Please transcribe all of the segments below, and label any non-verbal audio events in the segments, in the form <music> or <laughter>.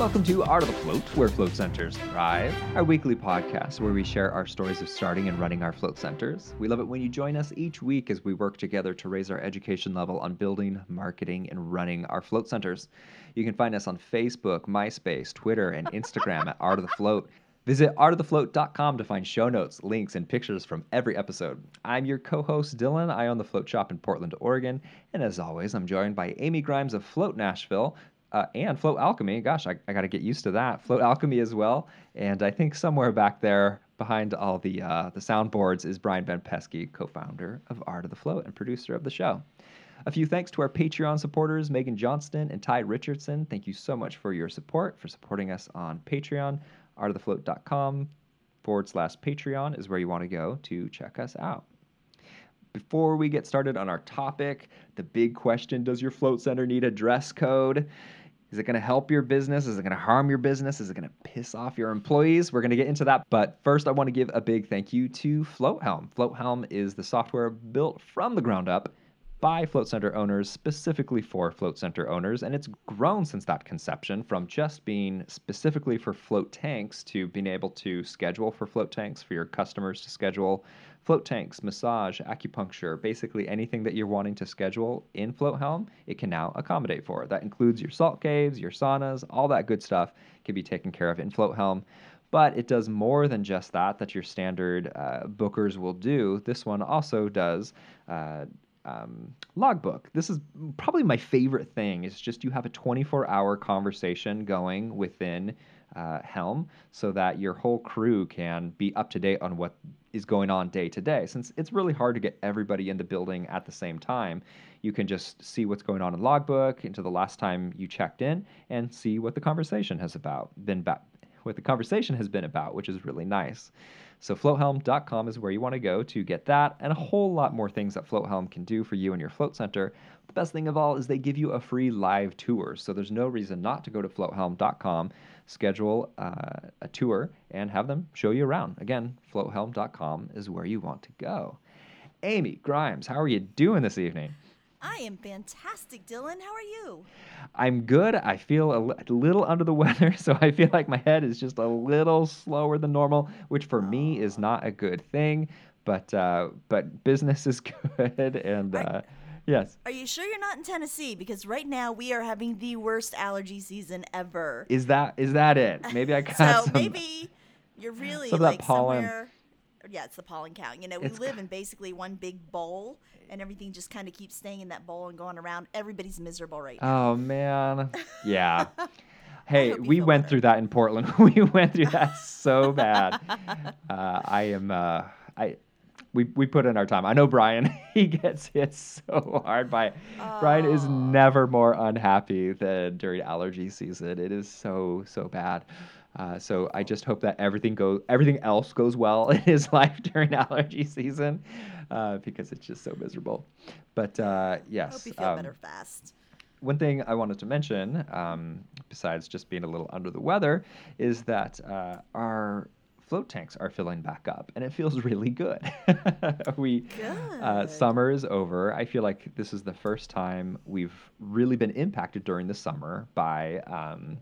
Welcome to Art of the Float, where float centers thrive, our weekly podcast where we share our stories of starting and running our float centers. We love it when you join us each week as we work together to raise our education level on building, marketing, and running our float centers. You can find us on Facebook, MySpace, Twitter, and Instagram at Art of the Float. Visit artofthefloat.com to find show notes, links, and pictures from every episode. I'm your co host, Dylan. I own the float shop in Portland, Oregon. And as always, I'm joined by Amy Grimes of Float Nashville, uh, and Float Alchemy. Gosh, I, I got to get used to that. Float Alchemy as well. And I think somewhere back there behind all the uh, the soundboards is Brian Ben Pesky, co-founder of Art of the Float and producer of the show. A few thanks to our Patreon supporters, Megan Johnston and Ty Richardson. Thank you so much for your support, for supporting us on Patreon. Artofthefloat.com forward slash Patreon is where you want to go to check us out. Before we get started on our topic, the big question Does your float center need a dress code? Is it going to help your business? Is it going to harm your business? Is it going to piss off your employees? We're going to get into that. But first, I want to give a big thank you to FloatHelm. FloatHelm is the software built from the ground up by Float Center owners, specifically for Float Center owners. And it's grown since that conception from just being specifically for float tanks to being able to schedule for float tanks, for your customers to schedule float tanks, massage, acupuncture, basically anything that you're wanting to schedule in FloatHelm, it can now accommodate for. That includes your salt caves, your saunas, all that good stuff can be taken care of in FloatHelm. But it does more than just that, that your standard uh, bookers will do. This one also does uh, um, logbook. This is probably my favorite thing. It's just you have a 24-hour conversation going within uh, Helm, so that your whole crew can be up to date on what is going on day to day. Since it's really hard to get everybody in the building at the same time, you can just see what's going on in logbook into the last time you checked in and see what the conversation has about been about what the conversation has been about, which is really nice. So floathelm.com is where you want to go to get that and a whole lot more things that FloatHelm can do for you and your float center. The best thing of all is they give you a free live tour, so there's no reason not to go to floathelm.com, schedule uh, a tour, and have them show you around. Again, floathelm.com is where you want to go. Amy Grimes, how are you doing this evening? I am fantastic, Dylan. How are you? I'm good. I feel a little under the <laughs> weather, so I feel like my head is just a little slower than normal, which for me is not a good thing. But uh, but business is <laughs> good, and uh, yes. Are you sure you're not in Tennessee? Because right now we are having the worst allergy season ever. Is that is that it? Maybe I <laughs> got so some. maybe you're really like pollen. somewhere. Yeah, it's the pollen count. You know, we It's live in basically one big bowl, and everything just kind of keeps staying in that bowl and going around. Everybody's miserable right now. Oh man, <laughs> yeah. Hey, we went better. through that in Portland. <laughs> we went through that so bad. Uh, I am. Uh, I. We, we put in our time. I know Brian. <laughs> He gets hit so hard by. it. Brian is Oh. never more unhappy than during allergy season. It is so so bad. Uh, so I just hope that everything goes, everything else goes well <laughs> in his life during <laughs> allergy season, uh, because it's just so miserable. But uh, I yes, hope you feel um, better fast. one thing I wanted to mention, um, besides just being a little under the weather, is that uh, our float tanks are filling back up, and it feels <laughs> really good. <laughs> we uh, summer is over. I feel like this is the first time we've really been impacted during the summer by. Um,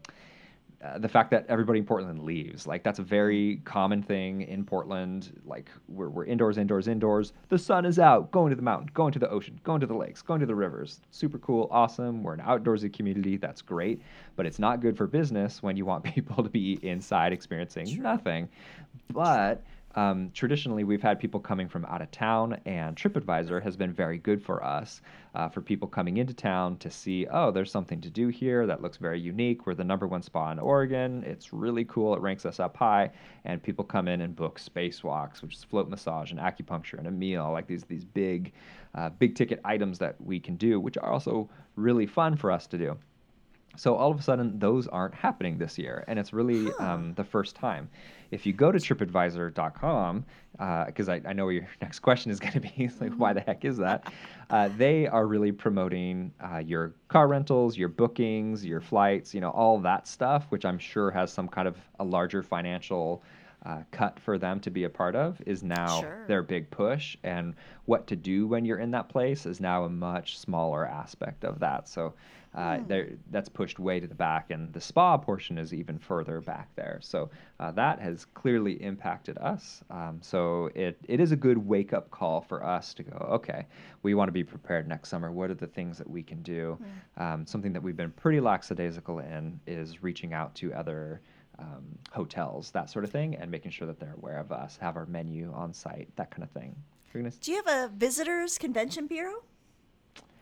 uh, the fact that everybody in Portland leaves, like that's a very common thing in Portland. Like we're, we're indoors, indoors, indoors. The sun is out, going to the mountain, going to the ocean, going to the lakes, going to the rivers. Super cool, awesome. We're an outdoorsy community. That's great. But it's not good for business when you want <laughs> people to be inside experiencing nothing. But um, traditionally, we've had people coming from out of town, and TripAdvisor has been very good for us uh, for people coming into town to see, oh, there's something to do here that looks very unique. We're the number one spa in Oregon. It's really cool. It ranks us up high, and people come in and book spacewalks, which is float massage and acupuncture and a meal, like these these big, uh, big ticket items that we can do, which are also really fun for us to do. So all of a sudden, those aren't happening this year, and it's really um, the first time. If you go to TripAdvisor.com, because I, I know where your <laughs> next question is going to be, <laughs> like, why the heck is that? <laughs> Uh, they are really promoting uh, your car rentals, your bookings, your flights, you know, all that stuff, which I'm sure has some kind of a larger financial uh, cut for them to be a part of is now Sure. their big push, and what to do when you're in that place is now a much smaller aspect of that. So uh, there, that's pushed way to the back, and the spa portion is even further back there. So uh, that has clearly impacted us. Um, so it, it is a good wake up call for us to go, okay, we want to be prepared next summer. What are the things that we can do? Um, something that we've been pretty lackadaisical in is reaching out to other um, hotels, that sort of thing, and making sure that they're aware of us, have our menu on site, that kind of thing. Do you have a visitors convention bureau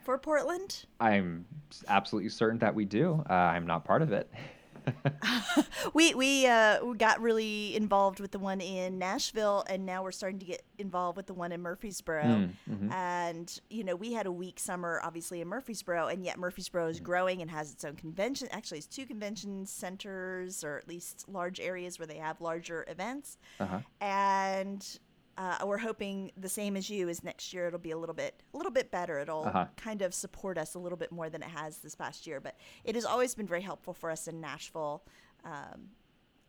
for Portland? I'm absolutely certain that we do. Uh, I'm not part of it. <laughs> <laughs> We we uh, we got really involved with the one in Nashville, and now we're starting to get involved with the one in Murfreesboro. Mm, mhm. And you know, we had a weak summer, obviously in Murfreesboro, and yet Murfreesboro Mm. is growing and has its own convention. Actually, it's two convention centers, or at least large areas where they have larger events. Uh-huh. And uh, we're hoping the same as you is next year it'll be a little bit a little bit better. It'll Uh-huh. kind of support us a little bit more than it has this past year. But it has always been very helpful for us in Nashville, um,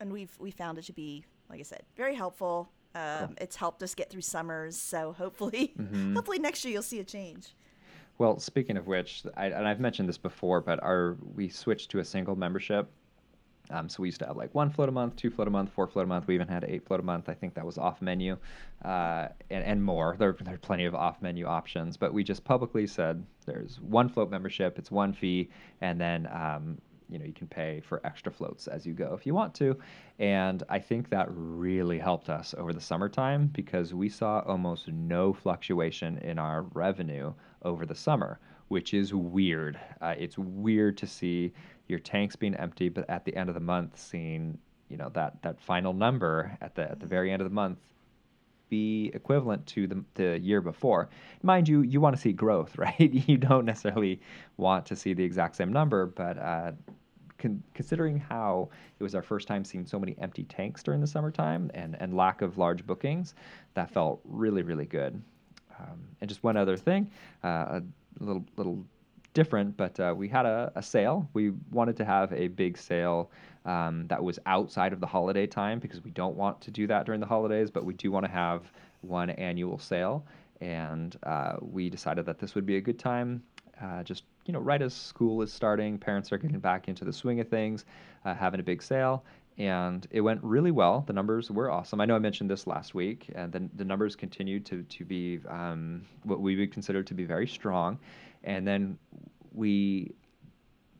and we've we found it to be, like I said, very helpful. Um, It's helped us get through summers, so hopefully, <laughs> Mm-hmm. hopefully next year you'll see a change. Well, speaking of which, I, and I've mentioned this before, but our we switched to a single membership. Um, so we used to have like one float a month, two float a month, four float a month. We even had eight float a month. I think that was off menu, uh, and, and more. There, there are plenty of off menu options, but we just publicly said there's one float membership. It's one fee, and then um, you know you can pay for extra floats as you go if you want to. And I think that really helped us over the summertime because we saw almost no fluctuation in our revenue over the summer, which is weird. Uh, it's weird to see your tanks being empty, but at the end of the month, seeing you know that that final number at the at the very end of the month be equivalent to the, the year before. Mind you, you want to see growth, <laughs> right? You don't necessarily want to see the exact same number, but uh, con- considering how it was our first time seeing so many empty tanks during the summertime and, and lack of large bookings, that felt really, really good. Um, and just one other thing, uh, a little little different, but uh, we had a, a sale. We wanted to have a big sale um, that was outside of the holiday time because we don't want to do that during the holidays, but we do want to have one annual sale. And uh, we decided that this would be a good time, uh, just you know, right as school is starting, parents are getting back into the swing of things, uh, having a big sale. And it went really well. The numbers were awesome. I know I mentioned this last week, and the, the numbers continued to, to be um, what we would consider to be very strong. And then we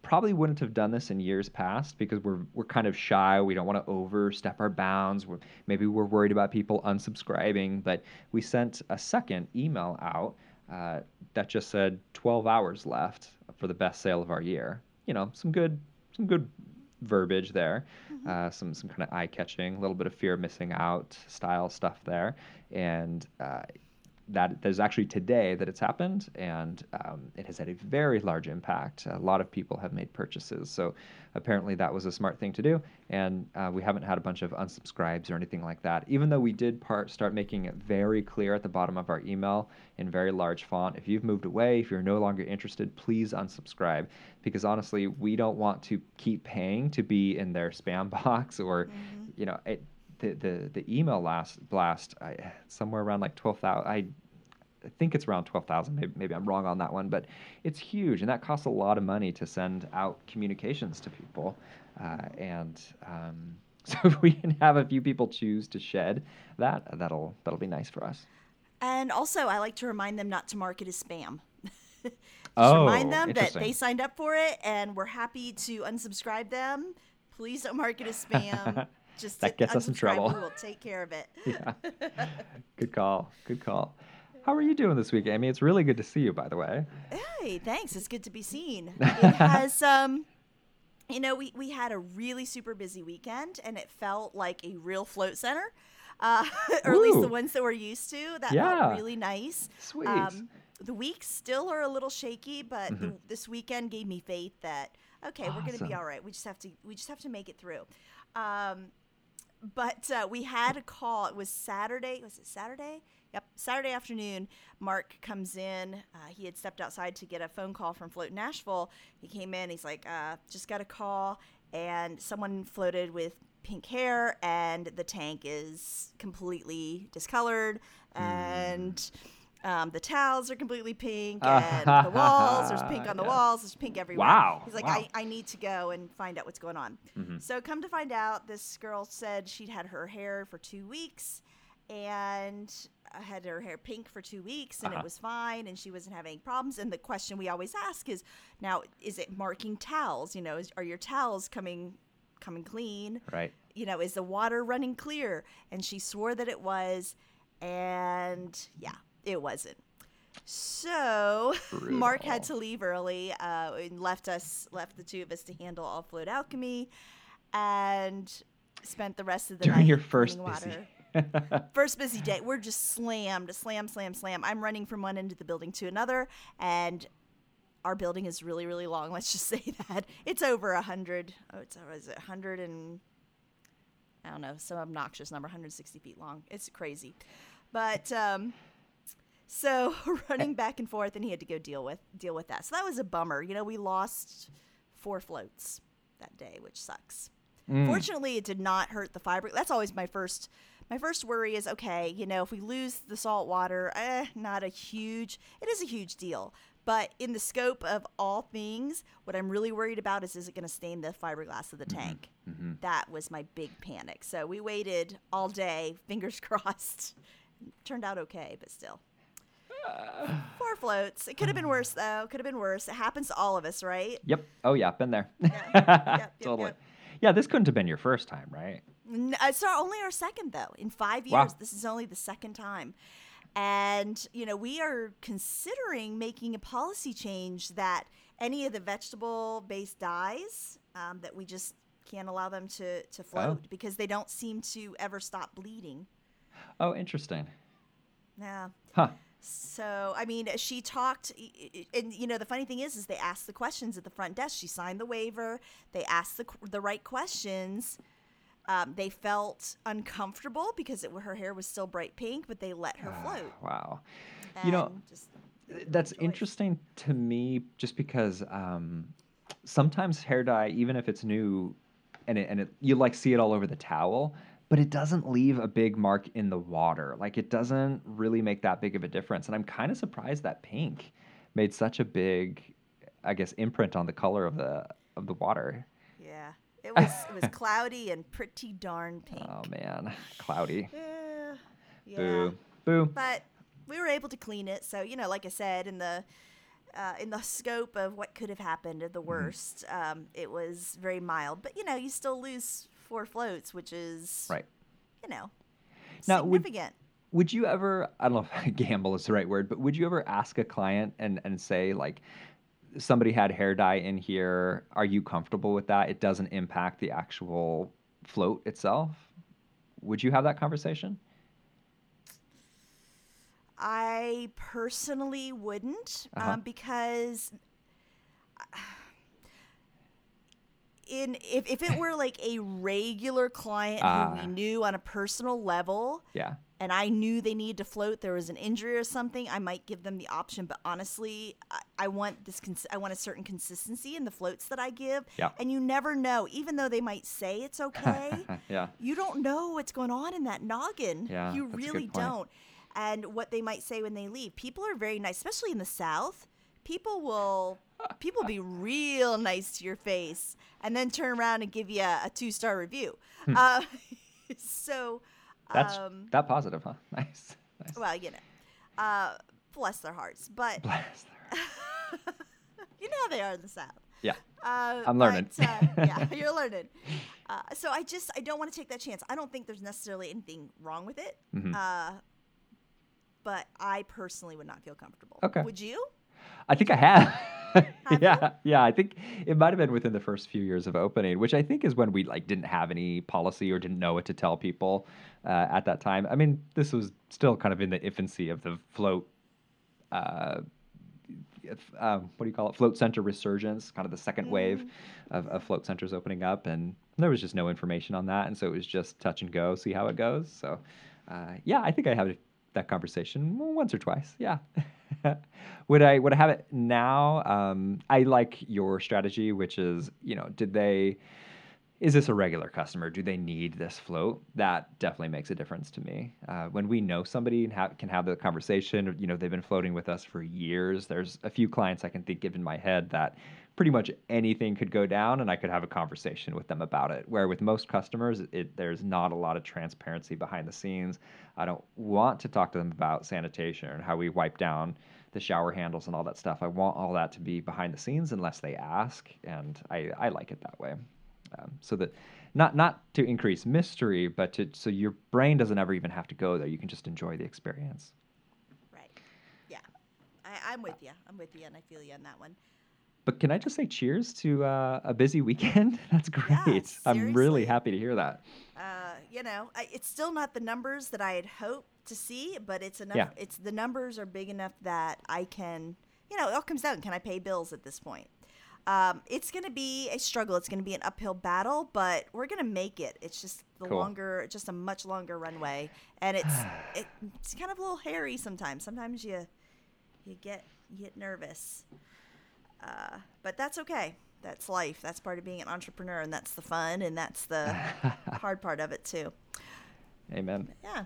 probably wouldn't have done this in years past because we're we're kind of shy. We don't want to overstep our bounds. We're, maybe we're worried about people unsubscribing. But we sent a second email out uh, that just said 12 hours left for the best sale of our year. You know, some good some good verbiage there, uh, some some kind of eye catching, a little bit of fear of missing out style stuff there, and. Uh, that there's actually today that it's happened, and um, it has had a very large impact. A lot of people have made purchases, so apparently that was a smart thing to do. And uh, we haven't had a bunch of unsubscribes or anything like that. Even though we did part start making it very clear at the bottom of our email in very large font, if you've moved away, if you're no longer interested, please unsubscribe. Because honestly, we don't want to keep paying to be in their spam <laughs> box or, you know, it, the, the the email last blast I, somewhere around like twelve thousand. I I think it's around twelve thousand. Maybe, maybe I'm wrong on that one, but it's huge, and that costs a lot of money to send out communications to people. Uh, and um, <laughs> so if we can have a few people choose to shed that, that'll that'll be nice for us. And also, I like to remind them not to mark it as spam. <laughs> Just Oh, remind them that they signed up for it, and we're happy to unsubscribe them. Please don't mark it as spam. <laughs> Just That gets us in trouble. We will take care of it. <laughs> Yeah, <laughs> good call. Good call. How are you doing this week, Amy? It's really good to see you, by the way. Hey, thanks. It's good to be seen. It has, um, you know, we, we had a really super busy weekend, and it felt like a real float center, uh, or at least the ones that we're used to. That Yeah. felt really nice. Sweet. Um, the weeks still are a little shaky, but the, Mhm. this weekend gave me faith that okay, we're gonna be all right. We just have to we just have to make it through. Um, but uh, we had a call. It was Saturday. Was it Saturday? Yep, Saturday afternoon. Mark comes in. Uh, he had stepped outside to get a phone call from Float Nashville. He came in. He's like, uh, just got a call, and someone floated with pink hair, and the tank is completely discolored, and um, the towels are completely pink, and the walls, there's pink on the <laughs> Yeah. walls, there's pink everywhere. Wow, He's like, wow. I, I need to go and find out what's going on. Mhm. So, come to find out, this girl said she'd had her hair for two weeks and uh, had her hair pink for two weeks and Uh-huh. it was fine and she wasn't having any problems. And the question we always ask is now, is it marking towels? You know, is, are your towels coming coming clean? Right. You know, is the water running clear? And she swore that it was. And yeah, it wasn't. So <laughs> Mark had to leave early uh, and left us, left the two of us to handle all float alchemy, and spent the rest of the During night your first busy. <laughs> First busy day, we're just slammed, slam, slam, slam. I'm running from one end of the building to another, and our building is really, really long. Let's just <laughs> say that it's over a hundred. Oh, it's what is it hundred and I don't know, some obnoxious number, 160 feet long. It's crazy, but um, so <laughs> running back and forth, and he had to go deal with deal with that. So that was a bummer. You know, we lost four floats that day, which sucks. Mm. Fortunately, it did not hurt the fiber. That's always my first. My first worry is okay. You know, if we lose the salt water, eh, not a huge. It is a huge deal, but in the scope of all things, what I'm really worried about is is it going to stain the fiberglass of the tank? Mhm. That was my big panic. So we waited all day, <laughs> fingers crossed. Turned out okay, but still. <sighs> Four floats. It could have been <sighs> worse though. Could have been worse. It happens to all of us, right? Yep. Oh yeah, been there. <laughs> yep, totally. yep. Yeah, this couldn't have been your first time, right? No, It's our, only our second though. In five years, Wow. this is only the second time. And you know, we are considering making a policy change that any of the vegetable-based dyes um, that we just can't allow them to to float because they don't seem to ever stop bleeding. Oh, interesting. Yeah. Huh. So, I mean, she talked, and you know, the funny thing is, is they asked the questions at the front desk. She signed the waiver. They asked the the right questions. Um, they felt uncomfortable because it, her hair was still bright pink, but they let her float. Wow. You know, just, That's choice. interesting to me just because um, sometimes hair dye, even if it's new and it, and it, you like see it all over the towel, but it doesn't leave a big mark in the water. Like it doesn't really make that big of a difference. And I'm kind of surprised that pink made such a big, I guess, imprint on the color of the of the water. yeah, it was it was <laughs> cloudy and pretty darn pink. Oh man, cloudy. Yeah, yeah. Boo. Boo. but we were able to clean it. So you know, like I said, in the uh, in the scope of what could have happened at the Mm-hmm. worst, um, it was very mild. But you know, you still lose four floats, which is Right. You know, Now, would- significant. Would you ever, I don't know if <laughs> gamble is the right word, but would you ever ask a client and, and say, like, somebody had hair dye in here, are you comfortable with that? It doesn't impact the actual float itself? Would you have that conversation? I personally wouldn't Uh-huh. um, because in if, if it were like a regular client who Ah. we knew on a personal level Yeah. and I knew they needed to float, there was an injury or something, I might give them the option. But honestly, I, I want this. Cons- I want a certain consistency in the floats that I give. Yeah. And you never know, even though they might say it's okay, <laughs> yeah. you don't know what's going on in that noggin. Yeah, you that's a good really don't. And what they might say when they leave. People are very nice, especially in the South. People will people be real nice to your face and then turn around and give you a, a two star review. Uh, <laughs> so Hmm. That's um, that positive, huh? <laughs> Nice. Nice. well, you know, uh, bless their hearts. But Bless their- <laughs> you know how they are in the South. Yeah. Uh, I'm learning. but, uh, yeah, you're learning. Uh, so I just I don't want to take that chance. I don't think there's necessarily anything wrong with it. Mhm. Uh, but I personally would not feel comfortable. Okay. Would you? I think I have. <laughs> Yeah, yeah. I think it might have been within the first few years of opening, which I think is when we like didn't have any policy or didn't know what to tell people uh, at that time. I mean, this was still kind of in the infancy of the float. Uh, um, what do you call it? Float center resurgence, kind of the second wave of, of float centers opening up, and there was just no information on that, and so it was just touch and go, see how it goes. So, uh, yeah, I think I had that conversation once or twice. Yeah. <laughs> <laughs> would I would I have it now? Um, I like your strategy, which is you know, did they is this a regular customer? Do they need this float? That definitely makes a difference to me. Uh, when we know somebody and have, can have the conversation, you know, they've been floating with us for years. There's a few clients I can think of in my head that pretty much anything could go down and I could have a conversation with them about it. Where with most customers, it, there's not a lot of transparency behind the scenes. I don't want to talk to them about sanitation and how we wipe down the shower handles and all that stuff. I want all that to be behind the scenes unless they ask, and I, I like it that way um, so that not not to increase mystery, but to so your brain doesn't ever even have to go there. You can just enjoy the experience. Right. Yeah. I, I'm with you. I'm with you, and I feel you on that one. But can I just say cheers to uh, a busy weekend? <laughs> That's great. Yeah, I'm really happy to hear that. Uh, you know, I, it's still not the numbers that I had hoped to see, but it's enough. Yeah. It's the numbers are big enough that I can, you know, it all comes down. Can I pay bills at this point? Um, it's going to be a struggle. It's going to be an uphill battle, but we're going to make it. It's just the Cool. longer, just a much longer runway, and it's it, <sighs> it's kind of a little hairy sometimes. Sometimes you you get you get nervous, uh, but that's okay. That's life. That's part of being an entrepreneur, and that's the fun, and that's the <laughs> hard part of it too. Amen. Yeah.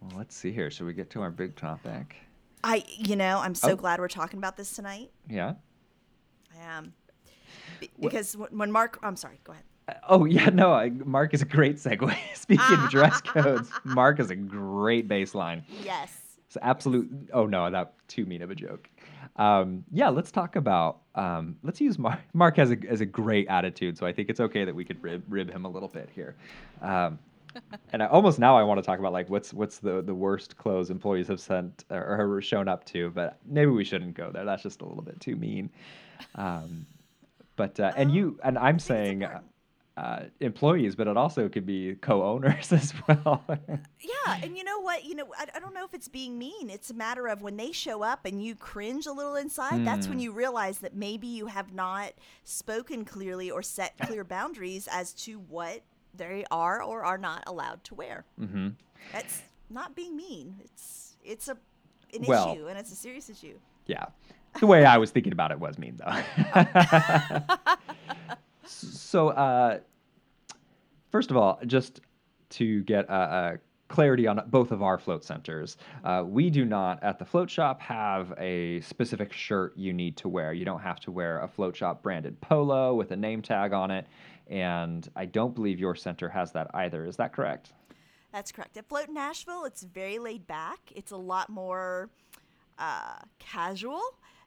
Well, let's see here. Should we get to our big topic? I, you know, I'm so Oh. glad we're talking about this tonight. Yeah. I am. Be- because when when Mark, I'm sorry, go ahead. Uh, Oh yeah, no. I, Mark is a great segue. <laughs> Speaking of dress <laughs> codes, Mark is a great baseline. Yes. It's absolute. Oh no, that too mean of a joke. Um, yeah, let's talk about. Um, let's use <laughs> Mark. Mark has a has a great attitude, so I think it's okay that we could rib, rib him a little bit here. Um, <laughs> and I almost now I want to talk about like what's what's the the worst clothes employees have sent or, or shown up to, but maybe we shouldn't go there. That's just a little bit too mean. Um, but uh, and you and I'm saying. Uh, employees, but it also could be co-owners <laughs> as well. Yeah, and you know what? You know, I, I don't know if it's being mean. It's a matter of when they show up and you cringe a little inside. That's when Hmm. you realize that maybe you have not spoken clearly or set <laughs> clear boundaries as to what they are or are not allowed to wear. hmm That's not being mean. It's it's a an Well- issue and it's a serious issue. Yeah. The way I was thinking about it was mean, though. <laughs> so, uh, first of all, just to get uh, uh, clarity on both of our float centers, uh, we do not at the float shop have a specific shirt you need to wear. You don't have to wear a float shop branded polo with a name tag on it. And I don't believe your center has that either. Is that correct? That's correct. At Float Nashville, it's very laid back. It's a lot more uh, casual.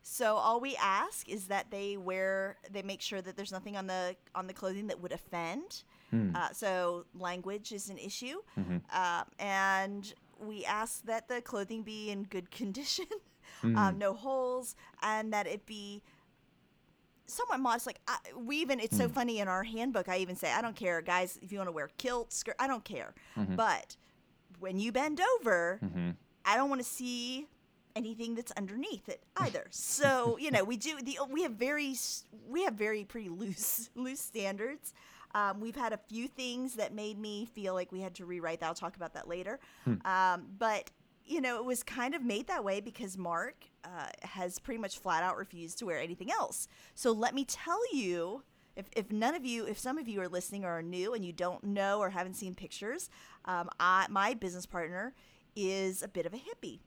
So all we ask is that they wear, they make sure that there's nothing on the on the clothing that would offend. Hmm. Uh, so language is an issue, Mhm. uh, and we ask that the clothing be in good condition, <laughs> Hmm. um, no holes, and that it be somewhat modest. Like I, we even, it's so funny in our handbook. I even say, I don't care, guys, if you want to wear kilt, skirt, I don't care. But when you bend over, hmm I don't want to see anything that's underneath it either. So <laughs> you know, we do the we have very we have very pretty loose <laughs> loose standards. Um, we've had a few things that made me feel like we had to rewrite that. I'll talk about that later. Um, but you know, it was kind of made that way because Mark uh, has pretty much flat out refused to wear anything else. So let me tell you. If, if none of you, if some of you are listening or are new and you don't know or haven't seen pictures, um, I, my business partner is a bit of a hippie.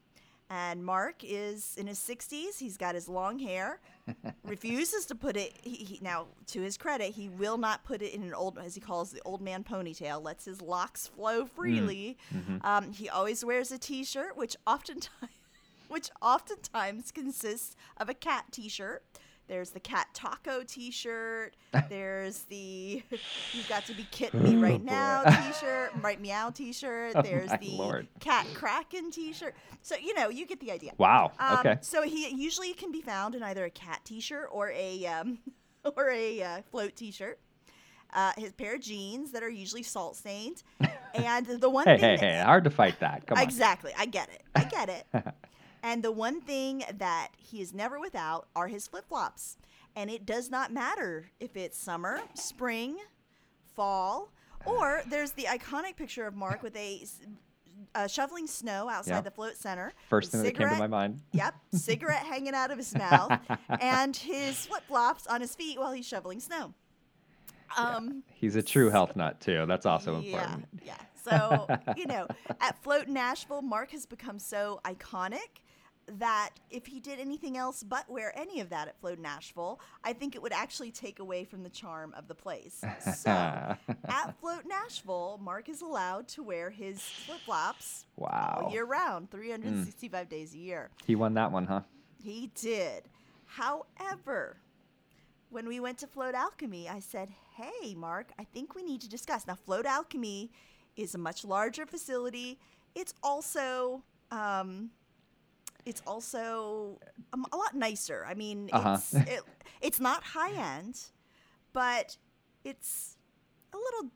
And Mark is in his 60s. He's got his long hair. <laughs> refuses to put it. He, he, now, to his credit, he will not put it in an old, as he calls the old man ponytail. Lets his locks flow freely. Um, he always wears a T-shirt, which oftentimes, <laughs> which oftentimes consists of a cat T-shirt. There's the cat taco T-shirt. <laughs> There's the <laughs> "You've got to be kidding me right Oh, now" <laughs> T-shirt, right meow T-shirt. Oh, There's the Lord. cat kraken T-shirt. So you know, you get the idea. Wow. Um, okay. So he usually can be found in either a cat T-shirt or a um, or a uh, float T-shirt. Uh, his pair of jeans that are usually salt stained, and the one Hey, thing hey, hey! Hard to fight that. Come on. exactly, I get it, I get it. And the one thing that he is never without are his flip flops, and it does not matter if it's summer, spring, fall, or <sighs> there's the iconic picture of Mark with a Uh, shoveling snow outside Yeah. the float center. First thing that came to my mind. Yep, cigarette <laughs> hanging out of his mouth, and his <laughs> flip flops on his feet while he's shoveling snow. Um, He's a true health nut too. That's also yeah, important. Yeah. So, you know, <laughs> at Float Nashville, Mark has become so iconic that if he did anything else but wear any of that at Float Nashville, I think it would actually take away from the charm of the place. So, <laughs> at Float Nashville, Mark is allowed to wear his flip flops Wow. all year round, 365 days a year. He won that one, huh? He did. However, when we went to Float Alchemy, I said, Hey, Mark, I think we need to discuss. Now, Float Alchemy is a much larger facility. It's also. Um, it's also um, a lot nicer. I mean, Uh-huh. it's, <laughs> it, it's not high end, but it's a little,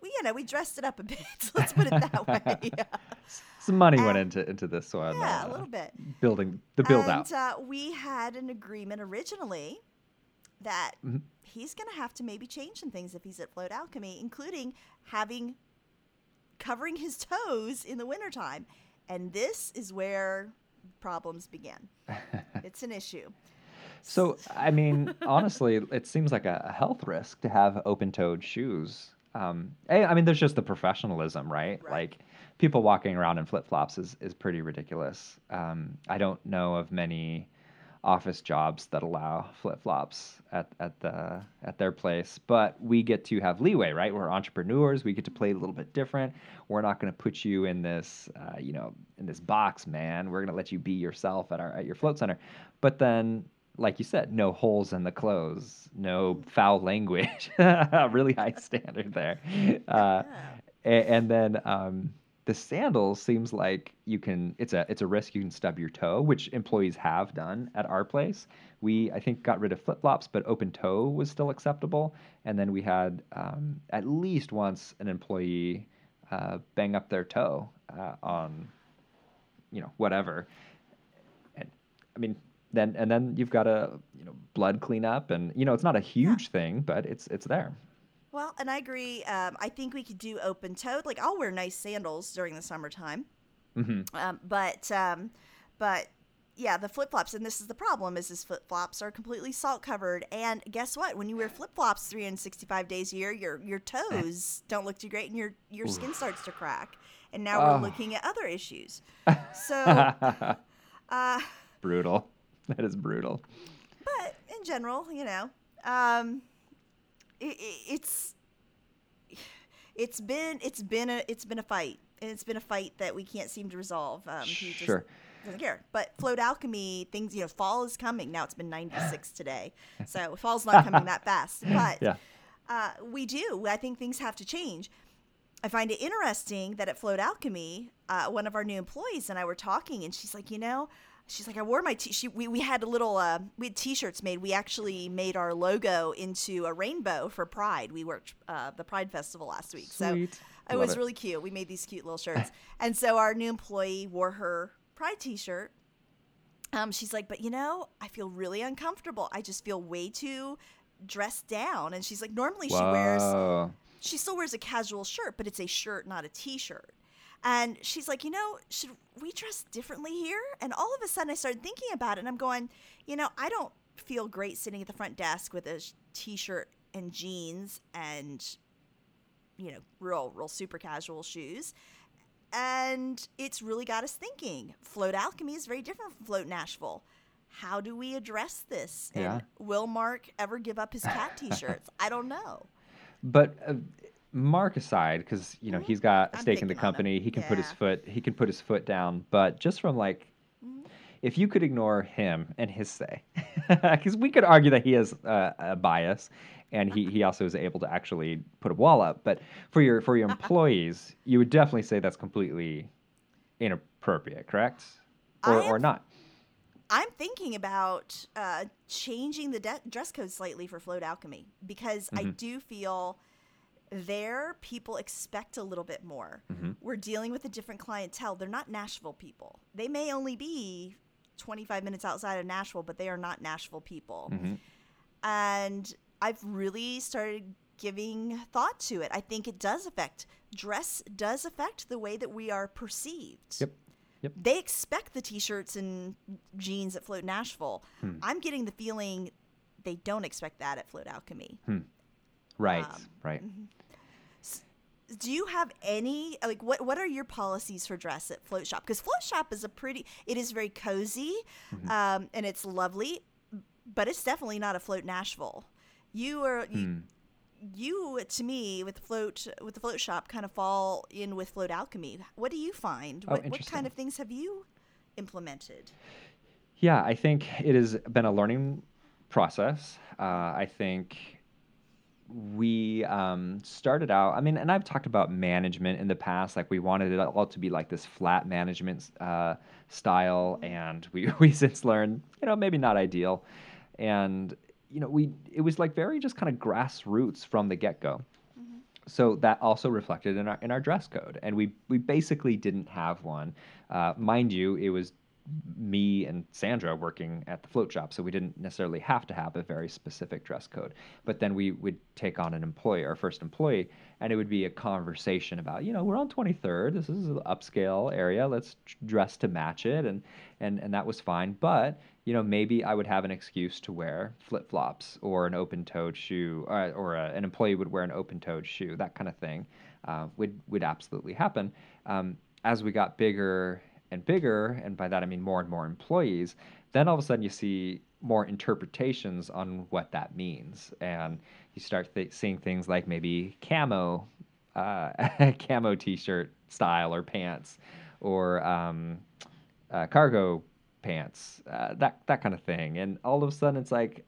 we, you know, we dressed it up a bit. <laughs> Let's put it that way. <laughs> Yeah, Some money went Uh, into into this one. yeah uh, a little bit. building the build and, out. uh, we had an agreement originally that Mhm. he's going to have to maybe change some things if he's at Float Alchemy, including having covering his toes in the wintertime. And this is where problems begin. <laughs> it's an issue. So, I mean, honestly, it seems like a health risk to have open-toed shoes. Um, I, I mean, there's just the professionalism, right? Right. Like, people walking around in flip-flops is is pretty ridiculous. Um, I don't know of many office jobs that allow flip-flops at at the at their place, but we get to have leeway, right? We're entrepreneurs. We get to play a little bit different. We're not going to put you in this, uh, you know, in this box, man. We're going to let you be yourself at our at your float center. But then like you said, no holes in the clothes, no foul language, <laughs> really high standard there. <laughs> Uh, a- and, then um, the sandals seems like you can. It's a it's a risk you can stub your toe, which employees have done at our place. We I think got rid of flip flops, but open toe was still acceptable. And then we had um, at least once an employee uh, bang up their toe uh, on you know whatever and i mean then and then you've got a you know blood cleanup and you know it's not a huge thing but it's it's there Well, and I agree. Um, I think we could do open toed. Like I'll wear nice sandals during the summertime. hmm Um, but um, but yeah, the flip flops, and this is the problem: is his flip flops are completely salt covered. And guess what? When you wear flip flops 365 days a year, your your toes <laughs> don't look too great, and your your skin starts to crack. And now Oh. we're looking at other issues. <laughs> So, <laughs> uh, brutal that is brutal but in general, you know, um, it, it's it's been it's been a it's been a fight, and it's been a fight that we can't seem to resolve. Um, he just Sure. doesn't care. But float alchemy things, you know, fall is coming. Now it's been 96 <sighs> today, so fall's not coming that fast. <laughs> But yeah uh, we do. I think things have to change. I find it interesting that at Float Alchemy, uh, one of our new employees and I were talking, and she's like, you know, she's like, I wore my t. She, we we had a little uh, we had T-shirts made. We actually made our logo into a rainbow for Pride. We worked uh, the Pride Festival last week, so Sweet. it Love was it. really cute. We made these cute little shirts, <laughs> and so our new employee wore her Pride T-shirt. Um, she's like, but you know, I feel really uncomfortable. I just feel way too dressed down. And she's like, normally she wears she still wears a casual shirt, but it's a shirt, not a t-shirt. And she's like, you know, should we dress differently here? And all of a sudden, I started thinking about it, and I'm going, you know, I don't feel great sitting at the front desk with a sh- t-shirt and jeans and, you know, real, real super casual shoes. And it's really got us thinking. Float Alchemy is very different from Float Nashville. How do we address this? And will Mark ever give up his cat <laughs> t-shirts? I don't know. but uh, mark aside because you know he's got a stake in the thinking on it. company he can put his foot he can put his foot down but just from like Mm-hmm. if you could ignore him and his say <laughs> because we could argue that he has uh, a bias and he, he also is able to actually put a wall up but for your for your <laughs> employees you would definitely say that's completely inappropriate correct? Or, or not? I'm thinking about uh, changing the de- dress code slightly for Float Alchemy because I do feel there people expect a little bit more. We're dealing with a different clientele. They're not Nashville people. They may only be 25 minutes outside of Nashville, but they are not Nashville people. And I've really started giving thought to it. I think it does affect dress does affect the way that we are perceived yep yep they expect the t-shirts and jeans at Float Nashville. I'm getting the feeling they don't expect that at Float Alchemy. Right. Um, right. Mm-hmm do you have any like what what are your policies for dress at float shop? Because float shop is a pretty it is very cozy mm-hmm. um, and it's lovely but it's definitely not a float nashville. You are you, mm. you to me with the float with the float shop kind of fall in with float alchemy. What do you find? Oh, what, what kind of things have you implemented? Yeah i think it has been a learning process. Uh, i think we um, started out i mean and i've talked about management in the past like we wanted it all to be like this flat management uh, style and we, <laughs> we since learned you know maybe not ideal. And you know we it was like very just kind of grassroots from the get-go. Mm-hmm. so that also reflected in our in our dress code. And we we basically didn't have one. Uh, mind you it was me and Sandra working at the float shop, so we didn't necessarily have to have a very specific dress code. But then we would take on an employee, our first employee, and it would be a conversation about, you know, we're on 23rd. This is an upscale area. Let's dress to match it, and and and that was fine. But you know, maybe I would have an excuse to wear flip flops or an open-toed shoe, or, or a, an employee would wear an open-toed shoe. That kind of thing uh, would would absolutely happen. Um, as we got bigger and bigger, and by that I mean more and more employees, then all of a sudden you see more interpretations on what that means, and you start th- seeing things like maybe camo, uh, <laughs> camo T-shirt style or pants, or um, uh, cargo pants, uh, that that kind of thing, and all of a sudden it's like,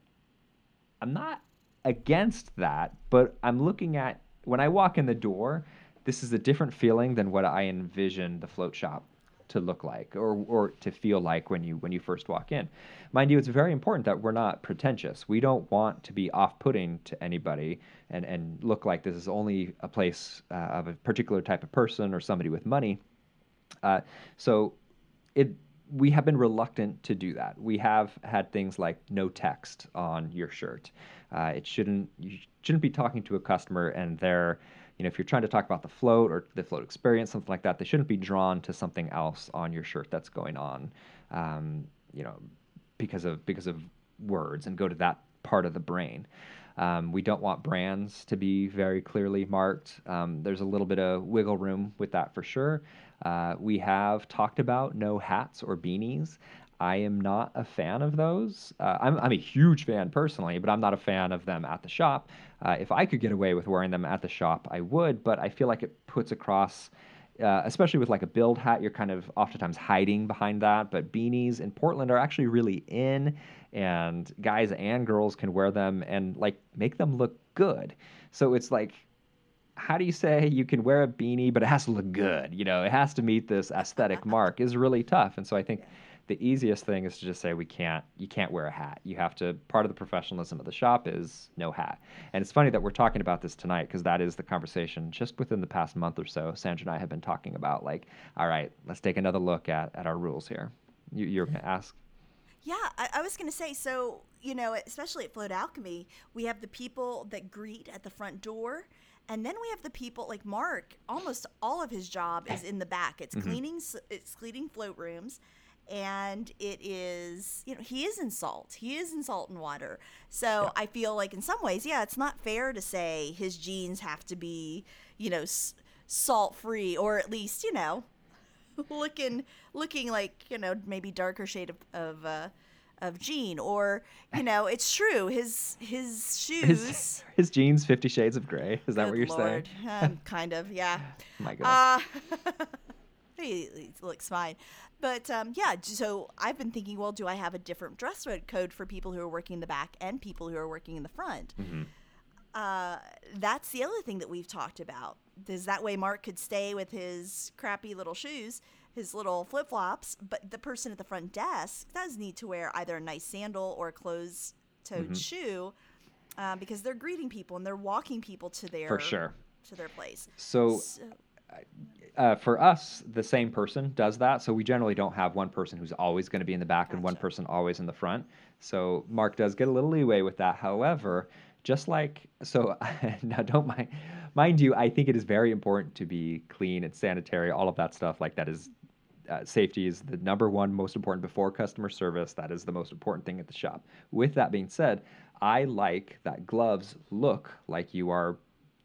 I'm not against that, but I'm looking at when I walk in the door, this is a different feeling than what I envisioned the float shop to look like or, or to feel like when you when you first walk in. Mind you, it's very important that we're not pretentious. We don't want to be off-putting to anybody and, and look like this is only a place uh, of a particular type of person or somebody with money. Uh, so it we have been reluctant to do that. We have had things like no text on your shirt. Uh, it shouldn't you shouldn't be talking to a customer and they're you know, if you're trying to talk about the float or the float experience, something like that, they shouldn't be drawn to something else on your shirt that's going on, um, you know, because of because of words and go to that part of the brain. Um, we don't want brands to be very clearly marked. Um, there's a little bit of wiggle room with that for sure. Uh, we have talked about no hats or beanies. I am not a fan of those. Uh, I'm, I'm a huge fan personally, but I'm not a fan of them at the shop. Uh, if I could get away with wearing them at the shop, I would, but I feel like it puts across, uh, especially with like a build hat, you're kind of oftentimes hiding behind that. But beanies in Portland are actually really in, and guys and girls can wear them and like make them look good. So it's like, how do you say you can wear a beanie, but it has to look good? You know, it has to meet this aesthetic <laughs> mark is really tough. And so I think the easiest thing is to just say we can't you can't wear a hat you have to part of the professionalism of the shop is no hat and it's funny that we're talking about this tonight because that is the conversation just within the past month or so sandra and i have been talking about like all right let's take another look at, at our rules here you, you're going to ask yeah I, I was going to say so you know especially at float alchemy we have the people that greet at the front door and then we have the people like Mark. Almost all of his job is <laughs> in the back. It's mm-hmm. cleaning. It's cleaning float rooms and it is you know he is in salt. He is in salt and water. So yeah. i feel like in some ways yeah it's not fair to say his jeans have to be you know s- salt free or at least you know <laughs> looking looking like you know maybe darker shade of of uh, of jean or you know it's true. His his shoes <laughs> his, his jeans 50 shades of gray is that what you're Lord. saying <laughs> um, kind of yeah. My God. uh, he, he looks fine but um, yeah, so I've been thinking, well, do I have a different dress code for people who are working in the back and people who are working in the front? Mm-hmm. Uh, that's the other thing that we've talked about. Is that way Mark could stay with his crappy little shoes, his little flip flops, but the person at the front desk does need to wear either a nice sandal or a closed toed mm-hmm. shoe uh, because they're greeting people and they're walking people to their for sure to their place. So, so uh, for us, the same person does that. So we generally don't have one person who's always going to be in the back gotcha. and one person always in the front. So Mark does get a little leeway with that. However, just like so, <laughs> now don't mind, mind you, I think it is very important to be clean and sanitary. All of that stuff, like that is uh, safety is the number one most important before customer service. That is the most important thing at the shop. With that being said, I like that gloves look like you are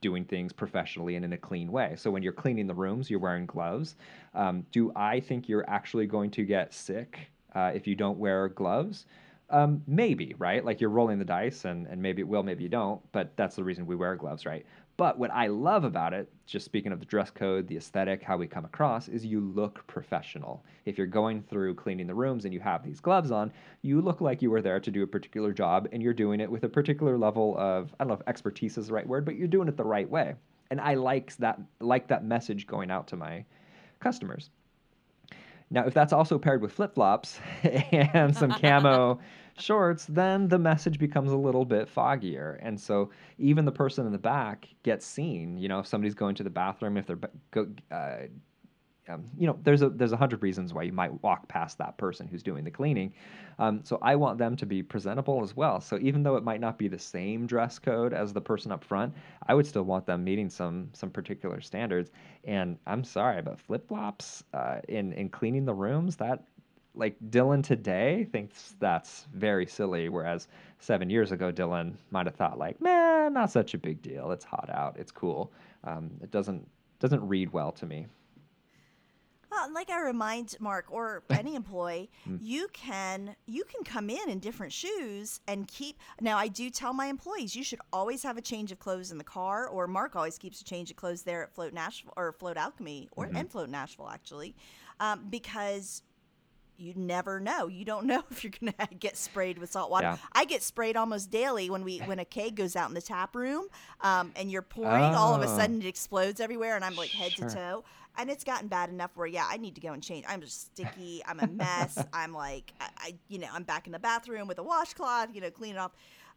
doing things professionally and in a clean way. So when you're cleaning the rooms, you're wearing gloves. Um, do I think you're actually going to get sick uh, if you don't wear gloves? Um, maybe, right? Like you're rolling the dice, and, and maybe it will, maybe you don't, but that's the reason we wear gloves, right? But what I love about it, just speaking of the dress code, the aesthetic, how we come across, is you look professional. If you're going through cleaning the rooms and you have these gloves on, you look like you were there to do a particular job and you're doing it with a particular level of, I don't know if expertise is the right word, but you're doing it the right way. And I like that like that message going out to my customers. Now, if that's also paired with flip flops <laughs> and some camo shorts, then the message becomes a little bit foggier. And so even the person in the back gets seen. You know, if somebody's going to the bathroom, if they're uh, um, you know, there's a there's a hundred reasons why you might walk past that person who's doing the cleaning. Um, so I want them to be presentable as well. So even though it might not be the same dress code as the person up front, I would still want them meeting some some particular standards. And I'm sorry, but flip flops uh, in in cleaning the rooms that. Like Dylan today thinks that's very silly, whereas seven years ago Dylan might have thought like, man, not such a big deal. It's hot out. It's cool. Um, it doesn't doesn't read well to me. Well, like I remind Mark or <laughs> any employee, mm. you can you can come in in different shoes and keep. Now, I do tell my employees you should always have a change of clothes in the car, or Mark always keeps a change of clothes there at Float Nashville or Float Alchemy or mm-hmm. and Float Nashville actually, um, because you never know. You don't <laughs> know if you're gonna <laughs> get sprayed with salt water. Yeah. I get sprayed almost daily when we when a keg goes out in the tap room, um, and you're pouring. Oh. All of a oh. sudden, it explodes everywhere, and I'm like head sure. to toe and it's gotten bad enough where yeah i need to go and change i'm just sticky i'm a mess <laughs> i'm like I, I, you know i'm back in the bathroom with a washcloth you know cleaning off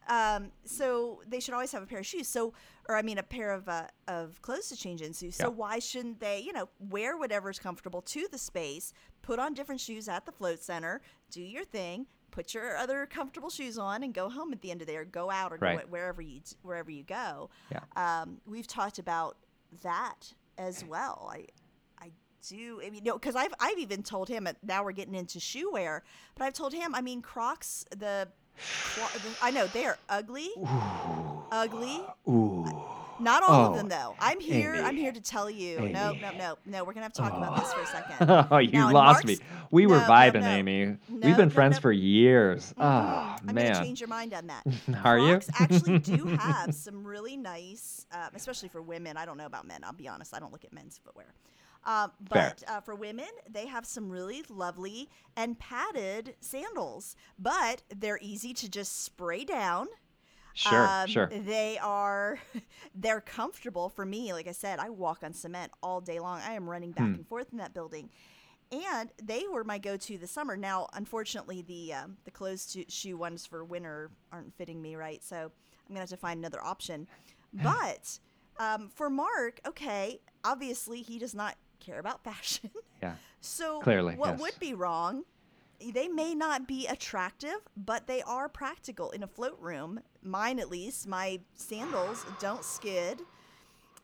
um, so they should always have a pair of shoes so or i mean a pair of uh, of clothes to change into so yeah. why shouldn't they you know wear whatever's comfortable to the space put on different shoes at the float center do your thing put your other comfortable shoes on and go home at the end of the day or go out or right. go wherever you wherever you go yeah. um, we've talked about that as well I, do. I mean, no, because I've I've even told him. Now we're getting into shoe wear, but I've told him. I mean, Crocs. The, I know they are ugly, Ooh. ugly. Ooh. Not all oh, of them though. I'm here. Amy. I'm here to tell you. Amy. No, no, no, no. We're gonna have to talk oh. about this for a second. oh, <laughs> you now, lost me. We no, were vibing, no, no. Amy. We've been friends for years. Mm-hmm. Oh I'm man. I'm gonna change your mind on that. <laughs> Are Crocs you? actually do <laughs> have some really nice, uh, especially for women. I don't know about men. I'll be honest. I don't look at men's footwear. Uh, but uh, for women, they have some really lovely and padded sandals, but they're easy to just spray down. Sure, um, sure. They are, <laughs> they're comfortable for me. Like I said, I walk on cement all day long. I am running back hmm. and forth in that building, and they were my go-to this summer. Now, unfortunately, the um, the closed shoe ones for winter aren't fitting me right, so I'm gonna have to find another option. <laughs> But um, for Mark, okay, obviously he does not care about fashion. <laughs> Yeah. so clearly, what yes. would be wrong? They may not be attractive, but they are practical in a float room. Mine, at least, my sandals don't skid.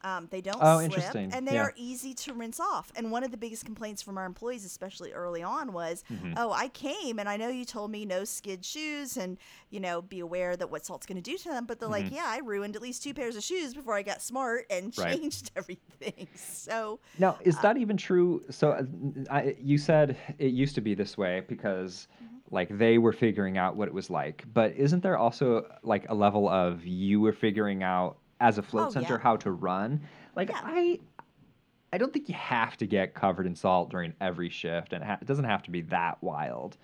Um, they don't oh, slip, and they yeah. are easy to rinse off. And one of the biggest complaints from our employees, especially early on, was, mm-hmm. "Oh, I came and I know you told me no skid shoes, and you know, be aware that what salt's going to do to them." But they're mm-hmm. like, "Yeah, I ruined at least two pairs of shoes before I got smart and <laughs> changed right. everything." <laughs> So now, is uh, that even true? So, uh, I, you said it used to be this way because. Mm-hmm like they were figuring out what it was like but isn't there also like a level of you were figuring out as a float oh, center yeah. how to run. Like yeah. I I don't think you have to get covered in salt during every shift, and it, ha- it doesn't have to be that wild.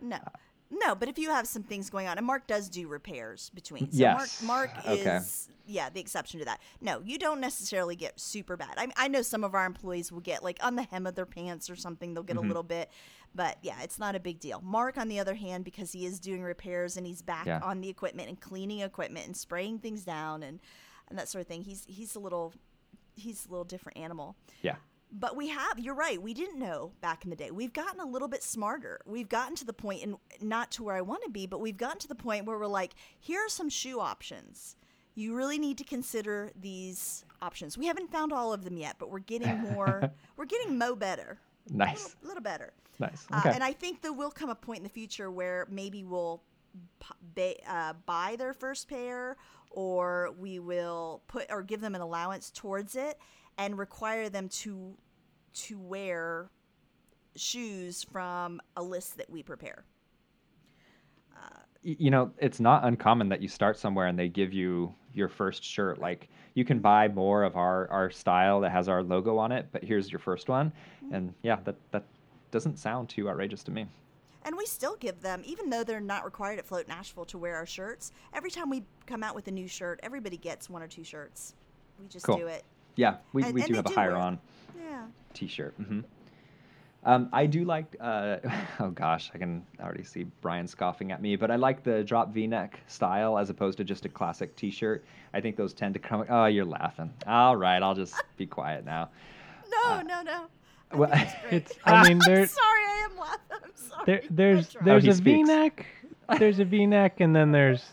No, uh, no, but if you have some things going on, and Mark does do repairs between. So yes. Mark, Mark <sighs> okay. is yeah the exception to that. No, you don't necessarily get super bad. I, I know some of our employees will get like on the hem of their pants or something. They'll get mm-hmm. a little bit, but yeah, it's not a big deal. Mark, on the other hand, because he is doing repairs and he's back yeah. on the equipment and cleaning equipment and spraying things down and and that sort of thing. He's he's a little he's a little different animal. Yeah. But we have, you're right, we didn't know back in the day. We've gotten a little bit smarter. We've gotten to the point, and not to where I want to be, but we've gotten to the point where we're like, here are some shoe options. You really need to consider these options. We haven't found all of them yet, but we're getting <laughs> more, we're getting mo better. Nice. A little, little better. Nice. Okay. Uh, and I think there will come a point in the future where maybe we'll uh, buy their first pair or we will put or give them an allowance towards it and require them to to wear shoes from a list that we prepare. you know, it's not uncommon that you start somewhere and they give you your first shirt. Like you can buy more of our our style that has our logo on it, but here's your first one. And yeah, that that doesn't sound too outrageous to me. And we still give them, even though they're not required at Float Nashville to wear our shirts, every time we come out with a new shirt, everybody gets one or two shirts. We just Cool. do it. Yeah, we, And- we and do have a do higher wear on Yeah. t-shirt. hmm Um, I do like. Uh, <laughs> oh gosh, I can already see Brian scoffing at me, but I like the drop V-neck style as opposed to just a classic T-shirt. I think those tend to come. Oh, you're laughing. All right, I'll just be quiet now. <laughs> No, no, no. I well, it's <laughs> great. It's. I mean, <laughs> I'm there's sorry, I am laughing. I'm sorry. there, there's there's he a speaks. V-neck. There's a V-neck, and then there's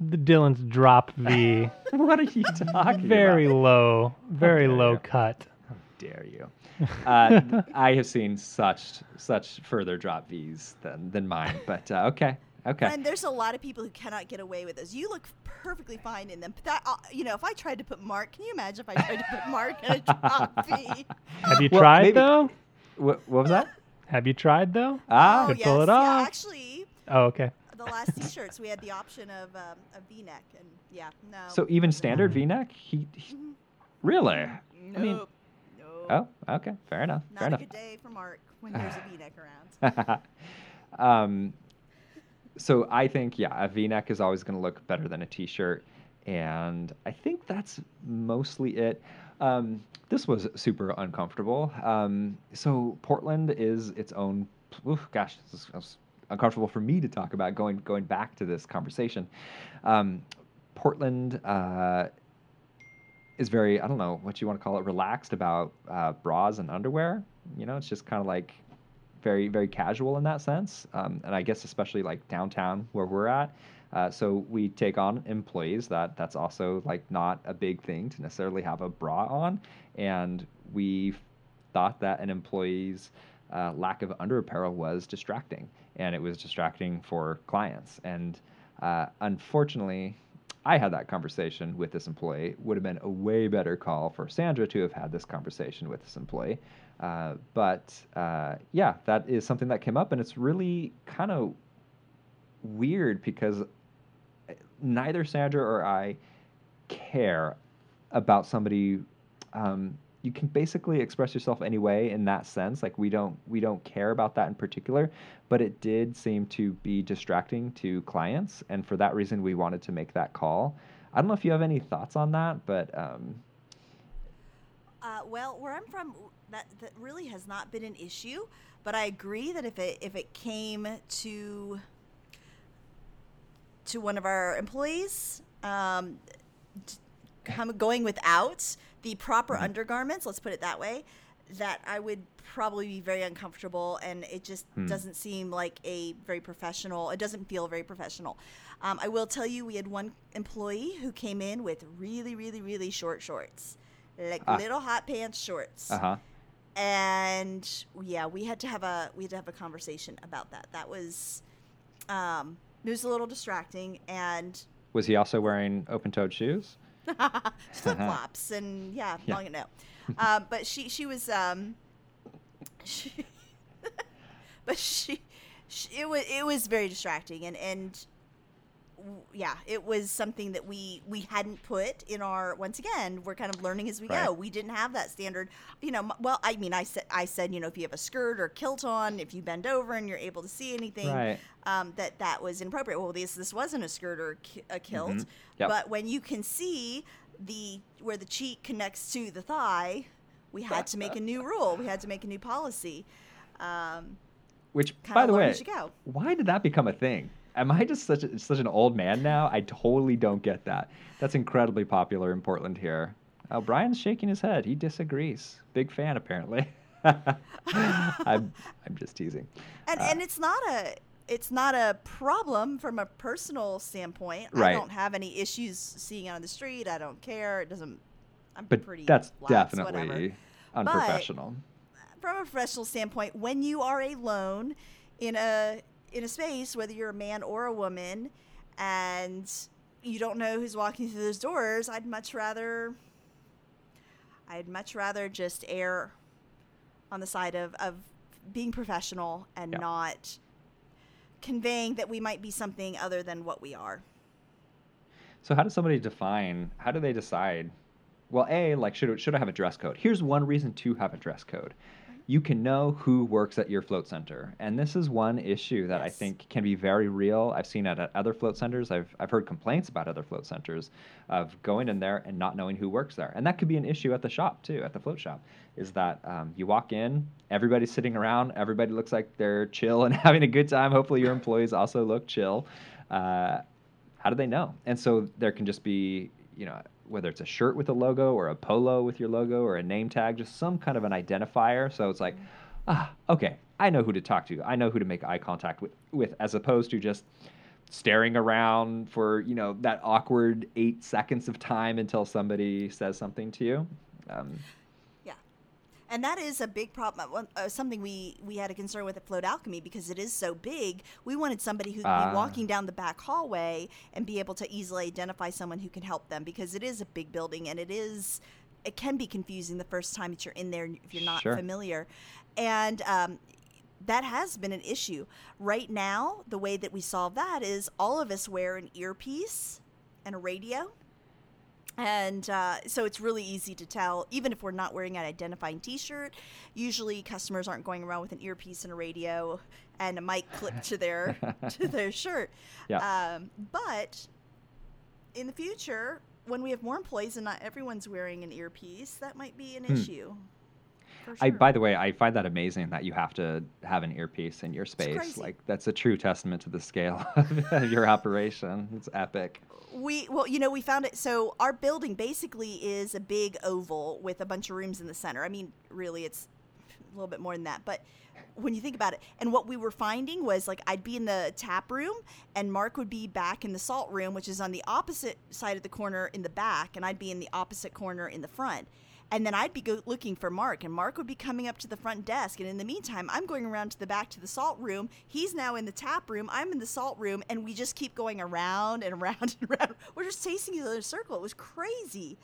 the Dylan's drop V. <laughs> what are you talking very about? low, very dare low you. cut. How dare you? Uh, I have seen such such further drop V's than than mine, but uh, okay, okay. And there's a lot of people who cannot get away with this. You look perfectly fine in them. But that, uh, you know, if I tried to put Mark, can you imagine if I tried to put Mark in a <laughs> drop V? Have you Well, tried maybe- though? What, what was that? Have you tried though? Ah, oh, Could yes. pull it off. Yeah, off. actually, Oh, okay. the last T-shirts we had the option of um, a V-neck, and yeah, no. so even standard V-neck? He, he really? nope, I mean- nope. Oh, okay, fair enough. Not fair a enough. good day for Mark when <sighs> there's a V-neck around. <laughs> um, so I think yeah, a V-neck is always going to look better than a T-shirt, and I think that's mostly it. Um, this was super uncomfortable. Um, so Portland is its own. Oof, gosh, this is, uncomfortable for me to talk about. Going going back to this conversation, um, Portland. Uh, is very I don't know what you want to call it relaxed about uh, bras and underwear. You know, it's just kind of like very very casual in that sense. Um, and I guess especially like downtown where we're at. Uh, so we take on employees that that's also like not a big thing to necessarily have a bra on, and we thought that an employee's uh, lack of under apparel was distracting, and it was distracting for clients. And uh, unfortunately, I had that conversation with this employee. Would have been a way better call for Sandra to have had this conversation with this employee. Uh, but uh, yeah, that is something that came up, and it's really kind of weird because neither Sandra or I care about somebody. Um, you can basically express yourself any way in that sense. Like we don't we don't care about that in particular, but it did seem to be distracting to clients, and for that reason, we wanted to make that call. I don't know if you have any thoughts on that, but um, Uh, well, where I'm from, that that really has not been an issue. But I agree that if it if it came to to one of our employees, um, come, going without the proper Mm-hmm. undergarments, let's put it that way, that I would probably be very uncomfortable, and it just Hmm. doesn't seem like a very professional. It doesn't feel very professional. Um, I will tell you, we had one employee who came in with really, really, really short shorts, like Ah. little hot pants shorts uh huh. and yeah, we had to have a we had to have a conversation about that. That was um, it was a little distracting and Was he also wearing open-toed shoes? <laughs> flip flops and yeah, Uh-huh. Yeah. long no. Um, but she she was um, she, <laughs> but she, she it was it was very distracting and and yeah, it was something that we we hadn't put in our. Once again, we're kind of learning as we go. We didn't have that standard. You know, well, I mean, I said I said you know if you have a skirt or kilt on, if you bend over and you're able to see anything, Right. um, that that was inappropriate. Well, this this wasn't a skirt or a a kilt, Mhm. Yep. but when you can see the where the cheek connects to the thigh, we had to make a new rule. We had to make a new policy. Um, Which, by the way, why did that become a thing? Am I just such a, such an old man now? I totally don't get that. That's incredibly popular in Portland here. Oh, Brian's shaking his head. He disagrees. Big fan, apparently. <laughs> I'm, I'm just teasing. and Uh, and it's not a it's not a problem from a personal standpoint. Right. I don't have any issues seeing it on the street. I don't care. It doesn't. I'm But pretty. that's lax, whatever. definitely unprofessional. from a professional standpoint, when you are alone in a in a space, whether you're a man or a woman, and you don't know who's walking through those doors, I'd much rather I'd much rather just err on the side of, of being professional and Yeah. not conveying that we might be something other than what we are. So how does somebody define? How do they decide? Well, a like should should I have a dress code? Here's one reason to have a dress code. You can know who works at your float center, and this is one issue that I think can be very real. I've seen it at other float centers. I've I've heard complaints about other float centers of going in there and not knowing who works there, and that could be an issue at the shop too, at the float shop. Is that um, you walk in, everybody's sitting around, everybody looks like they're chill and <laughs> having a good time. Hopefully, your employees also look chill. Uh, how do they know? And so there can just be, you know, whether it's a shirt with a logo or a polo with your logo or a name tag, just some kind of an identifier. So it's like, ah, okay, I know who to talk to. I know who to make eye contact with, with as opposed to just staring around for, you know, that awkward eight seconds of time until somebody says something to you. Um, and that is a big problem. Uh, something we we had a concern with at Float Alchemy because it is so big. We wanted somebody who could Ah. be walking down the back hallway and be able to easily identify someone who can help them because it is a big building and it is it can be confusing the first time that you're in there if you're not Sure. familiar, and. Um, that has been an issue. Right now, the way that we solve that is all of us wear an earpiece and a radio. And uh, so it's really easy to tell, even if we're not wearing an identifying t shirt. Usually, customers aren't going around with an earpiece and a radio and a mic clipped to their <laughs> to their shirt. Yeah. Um, but in the future, when we have more employees and not everyone's wearing an earpiece, that might be an Hmm. issue. For I, by the way, I find that amazing that you have to have an earpiece in your space. Like that's a true testament to the scale <laughs> of your operation. It's epic. We well, you know, we found it. So our building basically is a big oval with a bunch of rooms in the center. I mean, really, it's a little bit more than that, but when you think about it, and what we were finding was like I'd be in the tap room, and Mark would be back in the salt room, which is on the opposite side of the corner in the back, and I'd be in the opposite corner in the front. And then I'd be go- looking for Mark, and Mark would be coming up to the front desk. And in the meantime, I'm going around to the back to the salt room. He's now in the tap room. I'm in the salt room, and we just keep going around and around <laughs> and around. We're just chasing each other in a circle. It was crazy.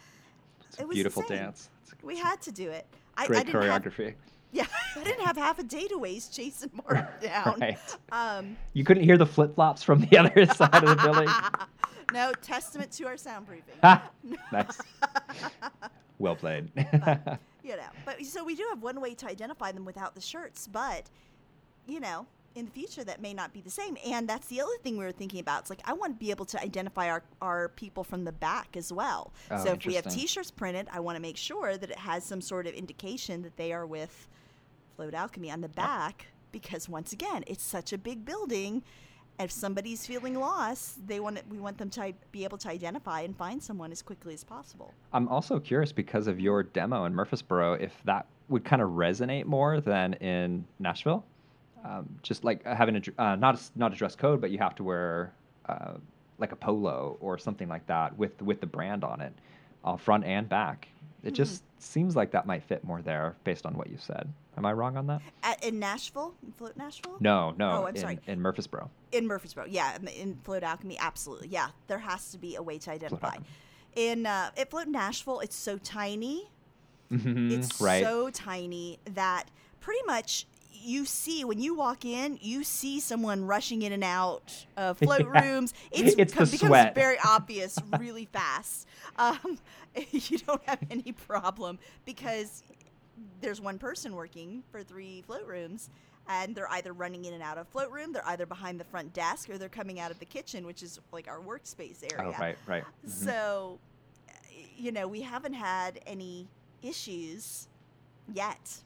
It's It was beautiful insane. dance. We had to do it. I, I great didn't have, choreography. <laughs> yeah, I didn't have half a day to waste chasing <laughs> Mark down. Right. Um, You couldn't hear the flip flops from the other side of the building. no testament to our soundproofing. Nice. Well played. <laughs> <laughs> you know, but so we do have one way to identify them without the shirts, but you know, in the future that may not be the same. And that's the other thing we were thinking about. It's like I want to be able to identify our, our people from the back as well. Oh, so if we have. T-shirts printed, I want to make sure that it has some sort of indication that they are with Float Alchemy on the back, because once again, it's such a big building. If somebody's feeling lost, they want it, we want them to be able to identify and find someone as quickly as possible. I'm also curious because of your demo in Murfreesboro if that would kind of resonate more than in Nashville. Um, just like having a uh, not a, not a dress code, but you have to wear uh, like a polo or something like that with with the brand on it, uh, front and back. It just seems like that might fit more there based on what you said. Am I wrong on that? At, in Nashville, in Float Nashville. No, no. Oh, I'm in, sorry. in Murfreesboro. In Murfreesboro, yeah, in, in Float Alchemy, absolutely, yeah. There has to be a way to identify. In uh, at Float Nashville, it's so tiny. Mhm, It's right. so tiny that pretty much you see when you walk in, you see someone rushing in and out of <laughs> float Yeah. rooms. It's, It's the becomes sweat. very <laughs> obvious really fast. Um, <laughs> you don't have any problem because there's one person working for three float rooms. And they're either running in and out of float room, they're either behind the front desk, or they're coming out of the kitchen, which is like our workspace area. Oh, right, right. Mhm. So, you know, we haven't had any issues yet.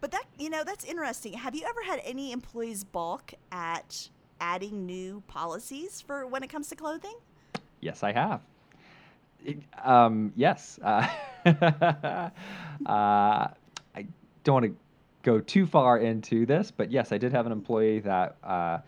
But that, you know, that's interesting. Have you ever had any employees balk at adding new policies for when it comes to clothing? Yes, I have. Um, yes. Uh, <laughs> uh, I don't want to go too far into this, but yes, I did have an employee that uh,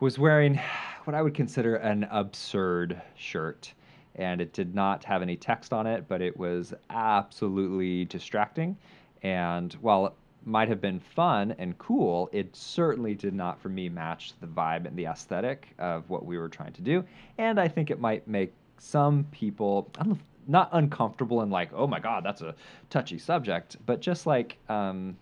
was wearing what I would consider an absurd shirt. And it did not have any text on it, but it was absolutely distracting. And while it might have been fun and cool, it certainly did not for me match the vibe and the aesthetic of what we were trying to do. And I think it might make some people I don't know, not uncomfortable and like, oh my god, that's a touchy subject, but just like um,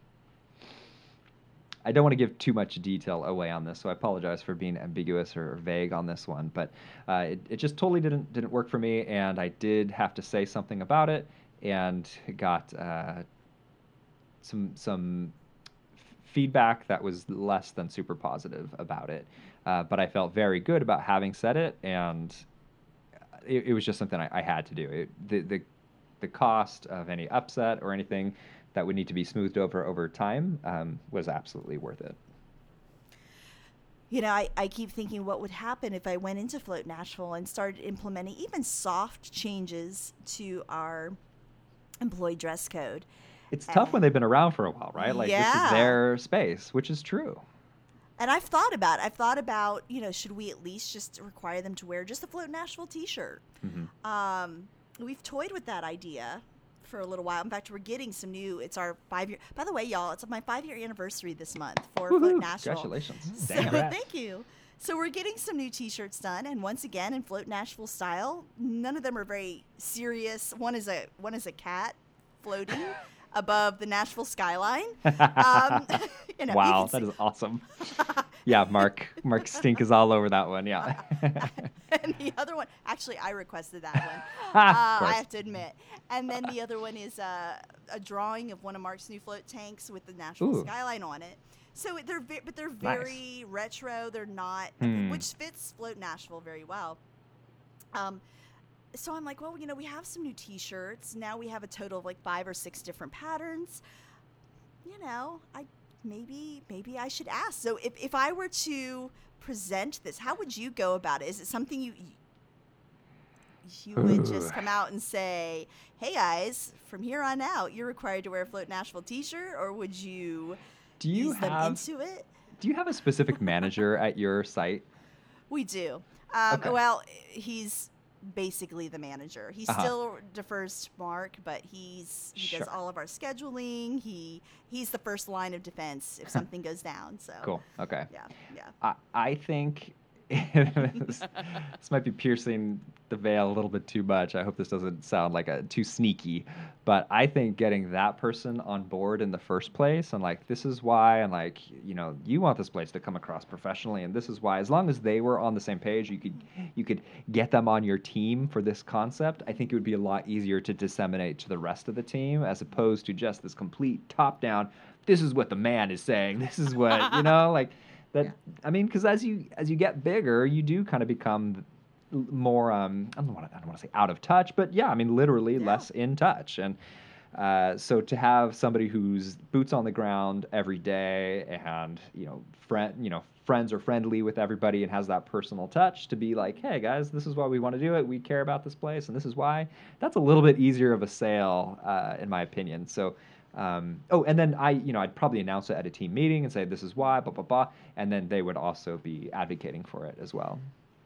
I don't want to give too much detail away on this, so I apologize for being ambiguous or vague on this one. But uh, it, it just totally didn't didn't work for me, and I did have to say something about it, and got uh, some some feedback that was less than super positive about it. Uh, but I felt very good about having said it, and it, it was just something I, I had to do. It, the the the cost of any upset or anything that would need to be smoothed over over time um, was absolutely worth it. You know, I, I keep thinking what would happen if I went into Float Nashville and started implementing even soft changes to our employee dress code. It's tough when they've been around for a while, right? Like this is their space, which is true. And I've thought about it. I've thought about, you know, should we at least just require them to wear just a Float Nashville t shirt? Mhm. Um, we've toyed with that idea for a little while. In fact, we're getting some new. It's our five year. By the way, y'all, it's my five year anniversary this month for Float Nashville. Congratulations. <laughs> So thank you. So we're getting some new T-shirts done, and once again in Float Nashville style. None of them are very serious. One is a one is a cat floating <laughs> above the Nashville skyline. <laughs> Um, <laughs> you know, wow, that is awesome. <laughs> yeah, Mark Mark Stink is all over that one. Yeah. and the other one, actually, I requested that one. Uh, I have to admit. And then the other one is uh, a drawing of one of Mark's new float tanks with the Nashville Ooh. skyline on it. So they're ve- but they're very retro. They're not, Hmm. which fits Float Nashville very well. Um, so I'm like, well, you know, we have some new T-shirts. Now we have a total of like five or six different patterns. You know, I maybe maybe I should ask. So if if I were to present this, how would you go about it? Is it something you you would just come out and say, "Hey guys, from here on out, you're required to wear a Float Nashville T-shirt," or would you Do you have into it? Do you have a specific manager at your site? We do. Um, Okay. Well, he's basically the manager. He Uh-huh. still defers to Mark, but he's he does all of our scheduling. He he's the first line of defense if <laughs> something goes down. So Cool. Okay. Yeah, yeah. I, I think this, <laughs> this might be piercing the veil a little bit too much. I hope this doesn't sound like a too sneaky, but I think getting that person on board in the first place and like this is why and like you know you want this place to come across professionally and this is why as long as they were on the same page you could you could get them on your team for this concept. I think it would be a lot easier to disseminate to the rest of the team as opposed to just this complete top down. This is what the man is saying. This is what you know <laughs> like that Yeah. I mean, because as you as you get bigger, you do kind of become more um, I don't want to I don't want to say out of touch, but yeah, I mean literally Yeah. less in touch. And uh, so to have somebody who's boots on the ground every day and you know friend you know friends are friendly with everybody and has that personal touch to be like, hey guys, this is why we want to do it. We care about this place, and this is why. That's a little bit easier of a sale, uh, in my opinion. So. Um, oh, and then I, you know, I'd probably announce it at a team meeting and say this is why, blah blah blah, and then they would also be advocating for it as well.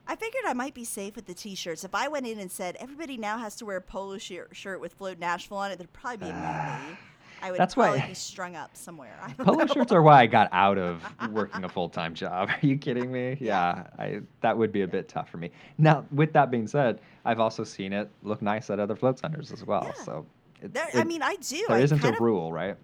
I figured I might be safe with the T-shirts. If I went in and said everybody now has to wear a polo shirt, shirt with Float Nashville on it, there'd probably be a mutiny. <sighs> I would That's why- probably be strung up somewhere. I Polo know. shirts are why I got out of <laughs> working a full time job. <laughs> Are you kidding me? Yeah, I that would be a bit tough for me. Now, with that being said, I've also seen it look nice at other float centers as well. Yeah. So, it, There, I mean, I do. there I isn't a rule, right?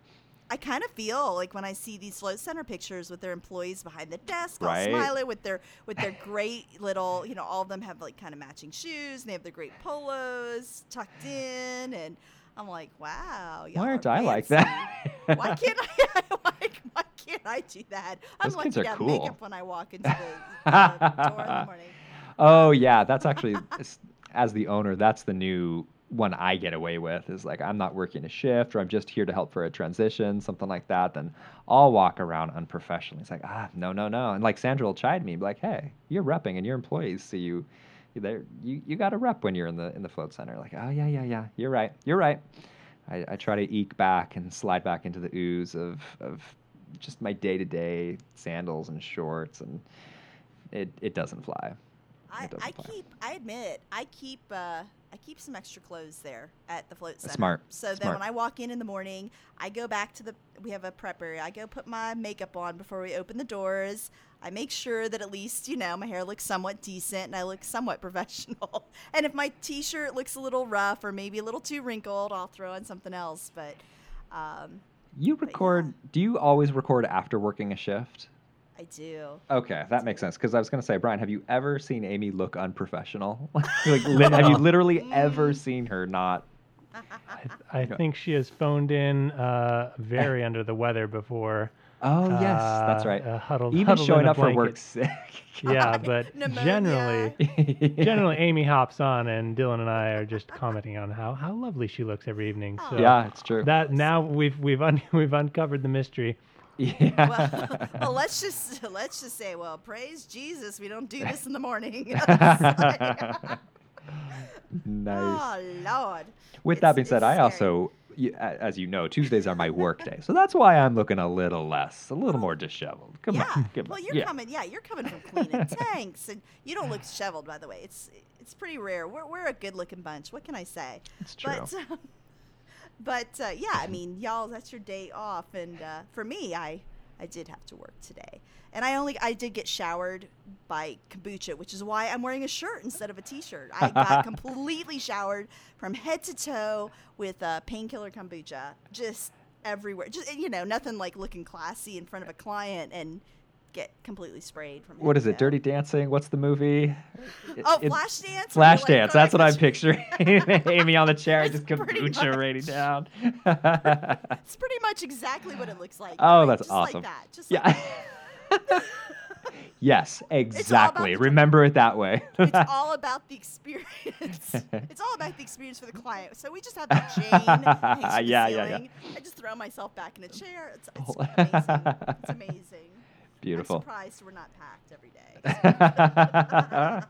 I kind of feel like when I see these float center pictures with their employees behind the desk, all smiling with their with their <laughs> great little, you know, all of them have like kind of matching shoes and they have their great polos tucked in, and I'm like, wow, Why aren't are I like that? why <laughs> can't I? <laughs> Why, why can't I do that? I'm Those lucky kids are to have cool. makeup when I walk into the, the door in the morning. Oh um, yeah, that's actually as the owner, that's the new one I get away with is like I'm not working a shift or I'm just here to help for a transition, something like that. Then I'll walk around unprofessionally. It's like ah no no no, and like Sandra will chide me, be like hey you're repping and your employees see you. There, you you got to rep when you're in the in the float center. Like, oh yeah, yeah, yeah, you're right, you're right. I, I try to eke back and slide back into the ooze of of just my day to day sandals and shorts, and it it doesn't fly. I, It doesn't I fly. keep. I admit, I keep uh, I keep some extra clothes there at the float center. Smart. So then Smart. when I walk in in the morning, I go back to the we have a prep area. I go put my makeup on before we open the doors. I make sure that at least you know my hair looks somewhat decent and I look somewhat <laughs> professional. and if my t-shirt looks a little rough or maybe a little too wrinkled, I'll throw on something else. But um, You record? Do you always record after working a shift? I do. Okay, that makes sense. Because I was going to say, Brian, have you ever seen Amy look unprofessional? <laughs> like, li- have you literally ever seen her not? I, I think she has phoned in uh, very <laughs> under the weather before. Oh yes, that's uh, right. uh, huddled, Even huddled showing up for work sick. <laughs> Yeah, but Pneumonia. generally, generally Amy hops on, and Dylan and I are just commenting on how, how lovely she looks every evening. So yeah, it's true. that now we've we've un- we've uncovered the mystery. <laughs> yeah. well, <laughs> well, let's just <laughs> let's just say, well, praise Jesus, we don't do this in the morning. nice. Oh Lord. With It's- that being said, I scary. also, as you know, Tuesdays are my work day, so that's why I'm looking a little less, a little more disheveled. Come yeah. on, come well, on. you're yeah. coming. Yeah, you're coming from cleaning tanks, and you don't look disheveled, by the way. It's it's pretty rare. We're we're a good-looking bunch. What can I say? It's true. But um, but uh, yeah, I mean, y'all, that's your day off, and uh, for me, I I did have to work today, and I only I did get showered by kombucha, which is why I'm wearing a shirt instead of a t-shirt. I got <laughs> completely showered from head to toe with uh, painkiller kombucha, just everywhere. Just you know, nothing like looking classy in front of a client and get completely sprayed from. what is it? toe. Dirty Dancing? What's the movie? Oh, it- Flashdance. Flash Or, like. That's what I'm picturing. <laughs> Amy on the chair, <laughs> just kombucha raining down. <laughs> It's pretty much exactly what it looks like. Oh, right? that's just awesome. Like that. Just like yeah. that. yes, exactly. Remember it that way. it's all about the experience. it's all about the experience for the client. So we just have the chain from the Yeah, yeah, yeah. I just throw myself back in a chair. It's, it's amazing. It's amazing. Beautiful. I'm surprised we're not packed every day.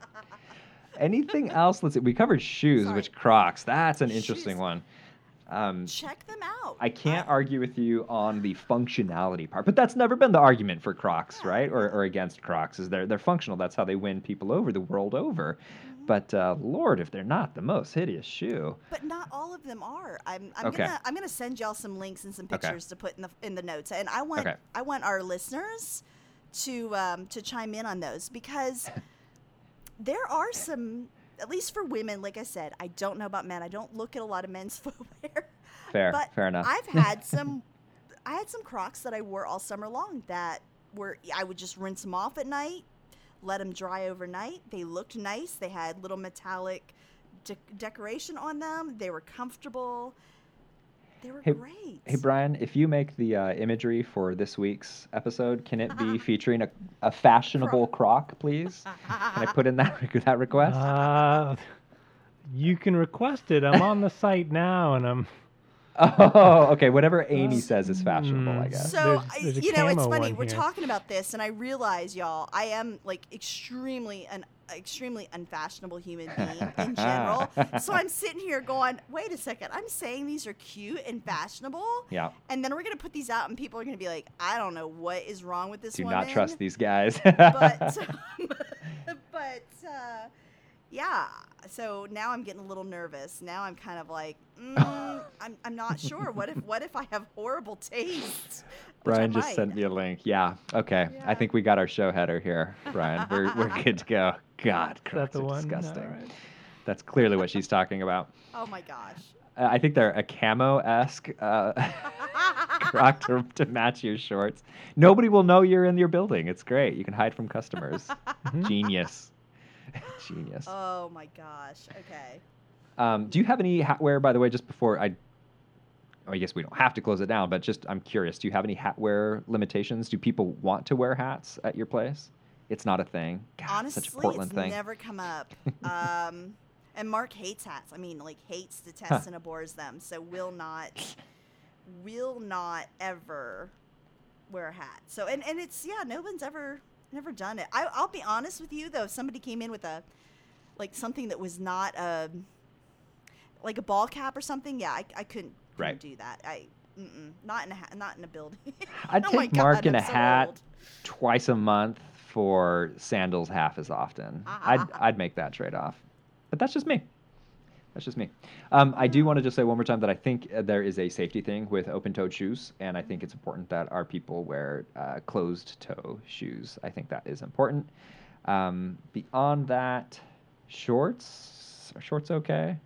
<laughs> Anything else? Let's see. We covered shoes, Sorry. which Crocs. That's an interesting Shoes. one. Um, Check them out. I can't argue with you on the functionality part, but that's never been the argument for Crocs, right? Or, or against Crocs is they're they're functional. That's how they win people over the world over. Mm-hmm. But uh, Lord, if they're not the most hideous shoe, But not all of them are. I'm, I'm Okay. gonna I'm gonna send y'all some links and some Okay. pictures to put in the in the notes, and I want Okay. I want our listeners to um, to chime in on those because there are some at least for women. Like I said, I don't know about men. I don't look at a lot of men's <laughs> footwear. fair, but fair enough. I've had some <laughs> I had some Crocs that I wore all summer long that were I would just rinse them off at night, let them dry overnight. They looked nice. They had little metallic de- decoration on them. They were comfortable. They were Hey- great. Hey Brian, if you make the uh, imagery for this week's episode, can it be <laughs> featuring a, a fashionable croc, please? Can I put in that that request? Uh, you can request it. I'm on the site now, and I'm. Oh, okay. Whatever Amy says is fashionable, I guess. So There's- there's a you know, it's camo funny. one We're here. talking about this, and I realize, y'all, I am like extremely an extremely unfashionable human being in general. so I'm <laughs> sitting here going, wait a second, I'm saying these are cute and fashionable, yeah. and then we're gonna put these out, and people are gonna be like, I don't know what is wrong with this Do woman. not trust these guys. But um, <laughs> <laughs> but uh, yeah. So now I'm getting a little nervous. Now I'm kind of like, mm, <laughs> I'm I'm not sure. What if what if I have horrible taste? <laughs> Brian just sent me a link. Yeah. Okay. I think we got our show header here, Brian. We're we're <laughs> good to go. God, Is that Crocs the one? disgusting. All right. That's clearly what she's talking about. Oh my gosh. Uh, I think they're a camo esque uh, croc to, to match your shorts. Nobody will know you're in your building. It's great. You can hide from customers. Genius. <laughs> Genius. Oh my gosh. Okay. Um, do you have any hatware, by the way, just before I. oh, I guess we don't have to close it down, but just I'm curious. Do you have any hatware limitations? Do people want to wear hats at your place? It's not a thing. God, Honestly, such a Portland it's thing. never come up. <laughs> Um, and Mark hates hats. I mean, like hates, detests, and abhors them. So will not, will not ever wear a hat. So and and it's yeah, no one's ever never done it. I, I'll be honest with you though. If somebody came in with a like something that was not a like a ball cap or something, yeah, I, I couldn't, couldn't Right. do that. I not in a hat, not in a building. <laughs> I'd Oh take Mark God, in a so hat old. twice a month for sandals half as often. Ah, ah, I'd ah, ah. I'd make that trade off. But that's just me. That's just me. Um, I do want to just say one more time that I think uh, there is a safety thing with open-toed shoes, and I think it's important that our people wear uh, closed-toe shoes. I think that is important. Um, beyond that, shorts. Are shorts okay?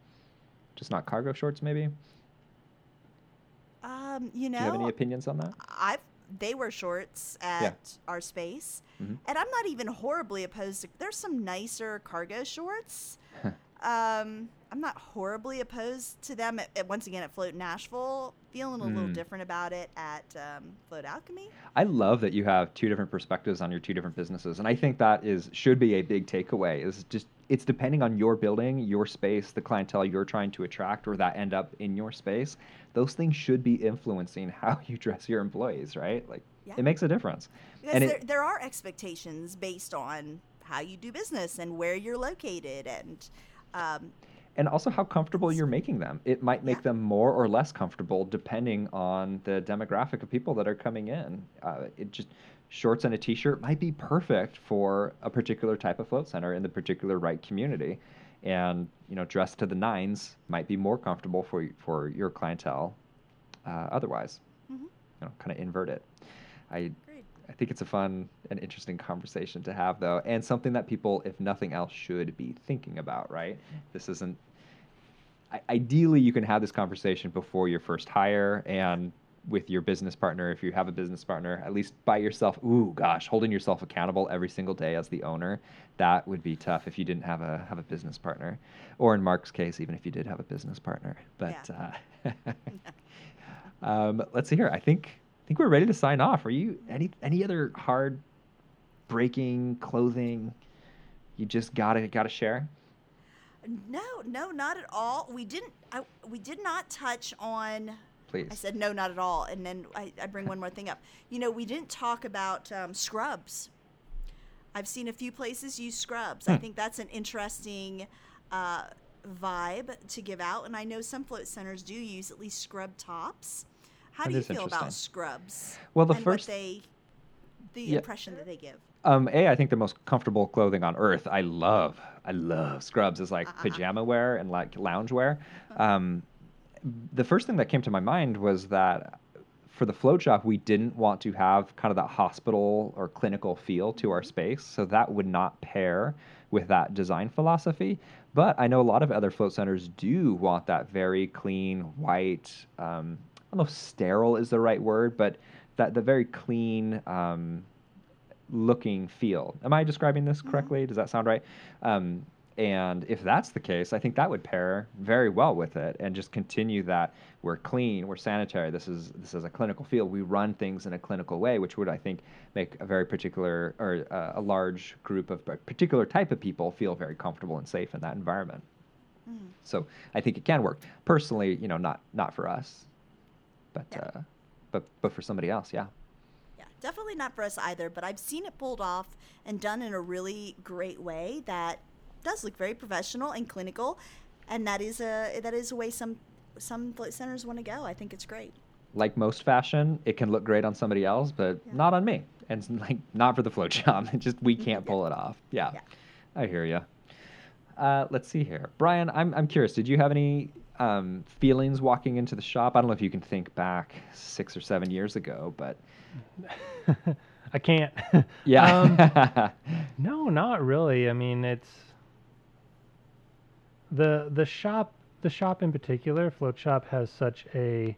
Just not cargo shorts, maybe. Um, you know, Do you have any opinions on that? I've they wear shorts at our space, Mhm. and I'm not even horribly opposed to. There's some nicer cargo shorts. Um, I'm not horribly opposed to them. At, at- once again, at Float Nashville, feeling a little Mm. different about it at um, Float Alchemy. I love that you have two different perspectives on your two different businesses, and I think that is should be a big takeaway. Is just it's depending on your building, your space, the clientele you're trying to attract, or that end up in your space. Those things should be influencing <laughs> how you dress your employees, right? Like Yeah. it makes a difference. Because And there, it- there are expectations based on how you do business and where you're located, and um, and also how comfortable you're making them. It might make Yeah. them more or less comfortable depending on the demographic of people that are coming in. Uh, it just shorts and a t-shirt might be perfect for a particular type of float center in the particular right community, and you know, dressed to the nines might be more comfortable for for your clientele. Uh, otherwise, Mhm. you know, kind of invert it. I. I think it's a fun and interesting conversation to have, though, and something that people, if nothing else, should be thinking about, right? This isn't. I- Ideally, you can have this conversation before your first hire and with your business partner, if you have a business partner, at least by yourself. Ooh, gosh, holding yourself accountable every single day as the owner, that would be tough if you didn't have a have a business partner, or in Mark's case, even if you did have a business partner. But uh, <laughs> um, let's see here. I think I think we're ready to sign off. Are you any any other hard breaking clothing you just gotta gotta share? no, no, not at all. We didn't. I, we did not touch on Please. I said no, not at all, and then I, I bring one more thing up. You know, we didn't talk about um, scrubs. I've seen a few places use scrubs. I Hmm. think that's an interesting uh, vibe to give out, and I know some float centers do use at least scrub tops. How That do you feel about scrubs? Well, the first- they, the Yeah. impression that they give. Um, a, I think the most comfortable clothing on earth. I love, I love scrubs as like Uh-uh. pajama wear and like lounge wear. Um, the first thing that came to my mind was that for the float shop, we didn't want to have kind of that hospital or clinical feel to our space, so that would not pair with that design philosophy. But I know a lot of other float centers do want that very clean, white. Um, I don't know if sterile is the right word, but that the very clean. Um, looking feel. Am I describing this correctly? Does that sound right? Um, and if that's the case, I think that would pair very well with it, and just continue that we're clean, we're sanitary. This is this is a clinical field. We run things in a clinical way, which would I think make a very particular or uh, a large group of a particular type of people feel very comfortable and safe in that environment. Mm-hmm. So I think it can work. Personally, you know, not not for us, but Yeah. uh, but but for somebody else, yeah. Yeah, definitely not for us either, but I've seen it pulled off and done in a really great way that does look very professional and clinical, and that is a that is a way some some centers want to go. I think it's great. like most fashion, it can look great on somebody else, but Yeah. not on me. And <laughs> like not for the float job. <laughs> Just we can't pull it off. Yeah, Yeah. I hear you. Uh, let's see here, Brian. I'm I'm curious. Did you have any um, feelings walking into the shop? I don't know if you can think back six or seven years ago, but <laughs> I can't. <laughs> yeah. Um, <laughs> no, not really. I mean, it's the the shop. The shop in particular, Float Shop, has such a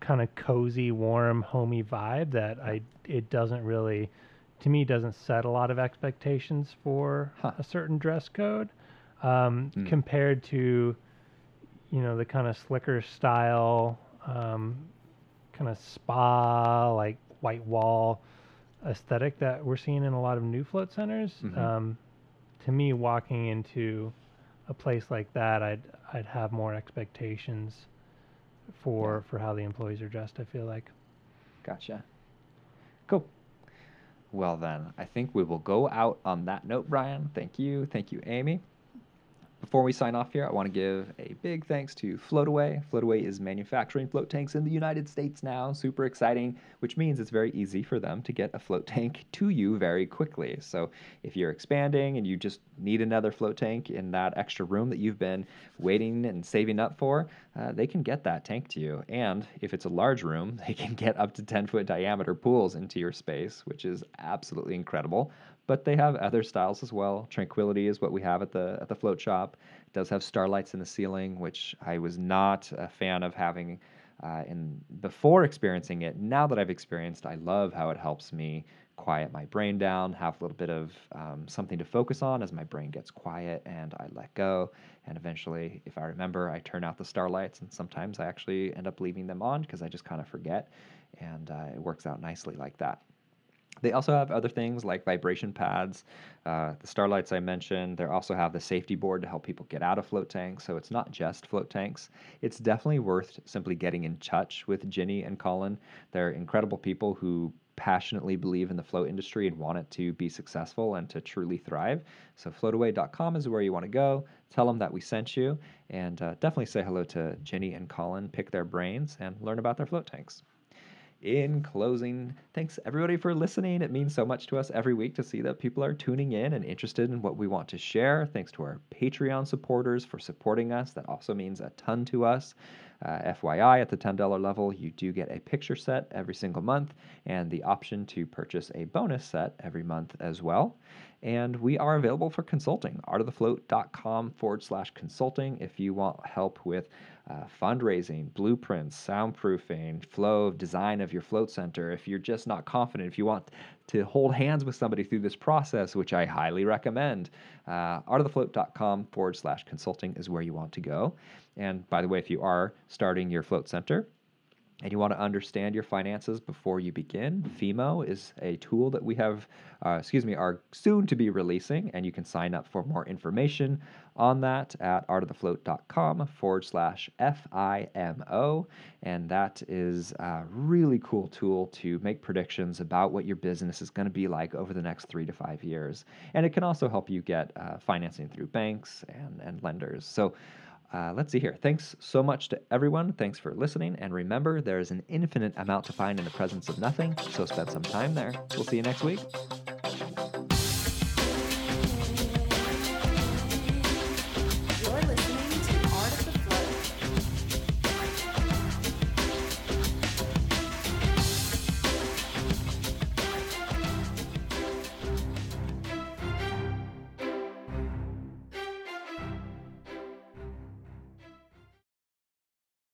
kind of cozy, warm, homey vibe that I it doesn't really, to me, doesn't set a lot of expectations for Huh. a certain dress code um, Hmm. compared to, you know, the kind of slicker style, um, kind of spa like white wall aesthetic that we're seeing in a lot of new float centers. Mhm. Um, to me, walking into a place like that, I'd I'd have more expectations for for how the employees are dressed. I feel like. Gotcha. Cool. Well, then, I think we will go out on that note, Brian. Thank you. Thank you, Amy. Before we sign off here, I want to give a big thanks to Floataway. Floataway is manufacturing float tanks in the United States now. Super exciting, which means it's very easy for them to get a float tank <laughs> to you very quickly. So if you're expanding and you just need another float tank in that extra room that you've been waiting and saving up for, uh, they can get that tank to you. And if it's a large room, <laughs> they can get up to 10 foot diameter pools into your space, which is absolutely incredible but they have other styles as well. Tranquility is what we have at the at the float shop. It does have starlights in the ceiling, which I was not a fan of having uh, in before experiencing it. Now that I've experienced, I love how it helps me quiet my brain down, have a little bit of um, something to focus on as my brain gets quiet and I let go. And eventually, if I remember, I turn out the starlights, and sometimes I actually end up leaving them on because I just kind of forget. And uh, it works out nicely like that. They also have other things like vibration pads, uh, the starlights I mentioned. They also have the safety board to help people get out of float tanks. So it's not just float tanks. It's definitely worth simply getting in touch with Ginny and Colin. They're incredible people who passionately believe in the float industry and want it to be successful and to truly thrive. So floataway.com is where you want to go. Tell them that we sent you, and uh, definitely say hello to Ginny and Colin. Pick their brains and learn about their float tanks in closing, thanks everybody for listening. It means so much to us every week to see that people are tuning in and interested in what we want to share. Thanks to our Patreon supporters for supporting us. That also means a ton to us. Uh, FYI, at the $10 level, you do get a picture set every single month and the option to purchase a bonus set every month as well. And we are available for consulting. artofthefloat.com forward slash consulting if you want help with uh, fundraising, blueprints, soundproofing, flow of design of your float center. If you're just not confident, if you want to hold hands with somebody through this process, which I highly recommend, uh, artofthefloat.com forward slash consulting is where you want to go. And by the way, if you are starting your float center, and you want to understand your finances before you begin, FEMO is a tool that we have, uh, excuse me, are soon to be releasing, and you can sign up for more information on that at artofthefloat.com forward slash FIMO. And that is a really cool tool to make predictions about what your business is going to be like over the next three to five years. And it can also help you get uh, financing through banks and, and lenders. So uh, let's see here. Thanks so much to everyone. Thanks for listening. And remember, there is an infinite amount to find in the presence of nothing, so spend some time there. We'll see you next week.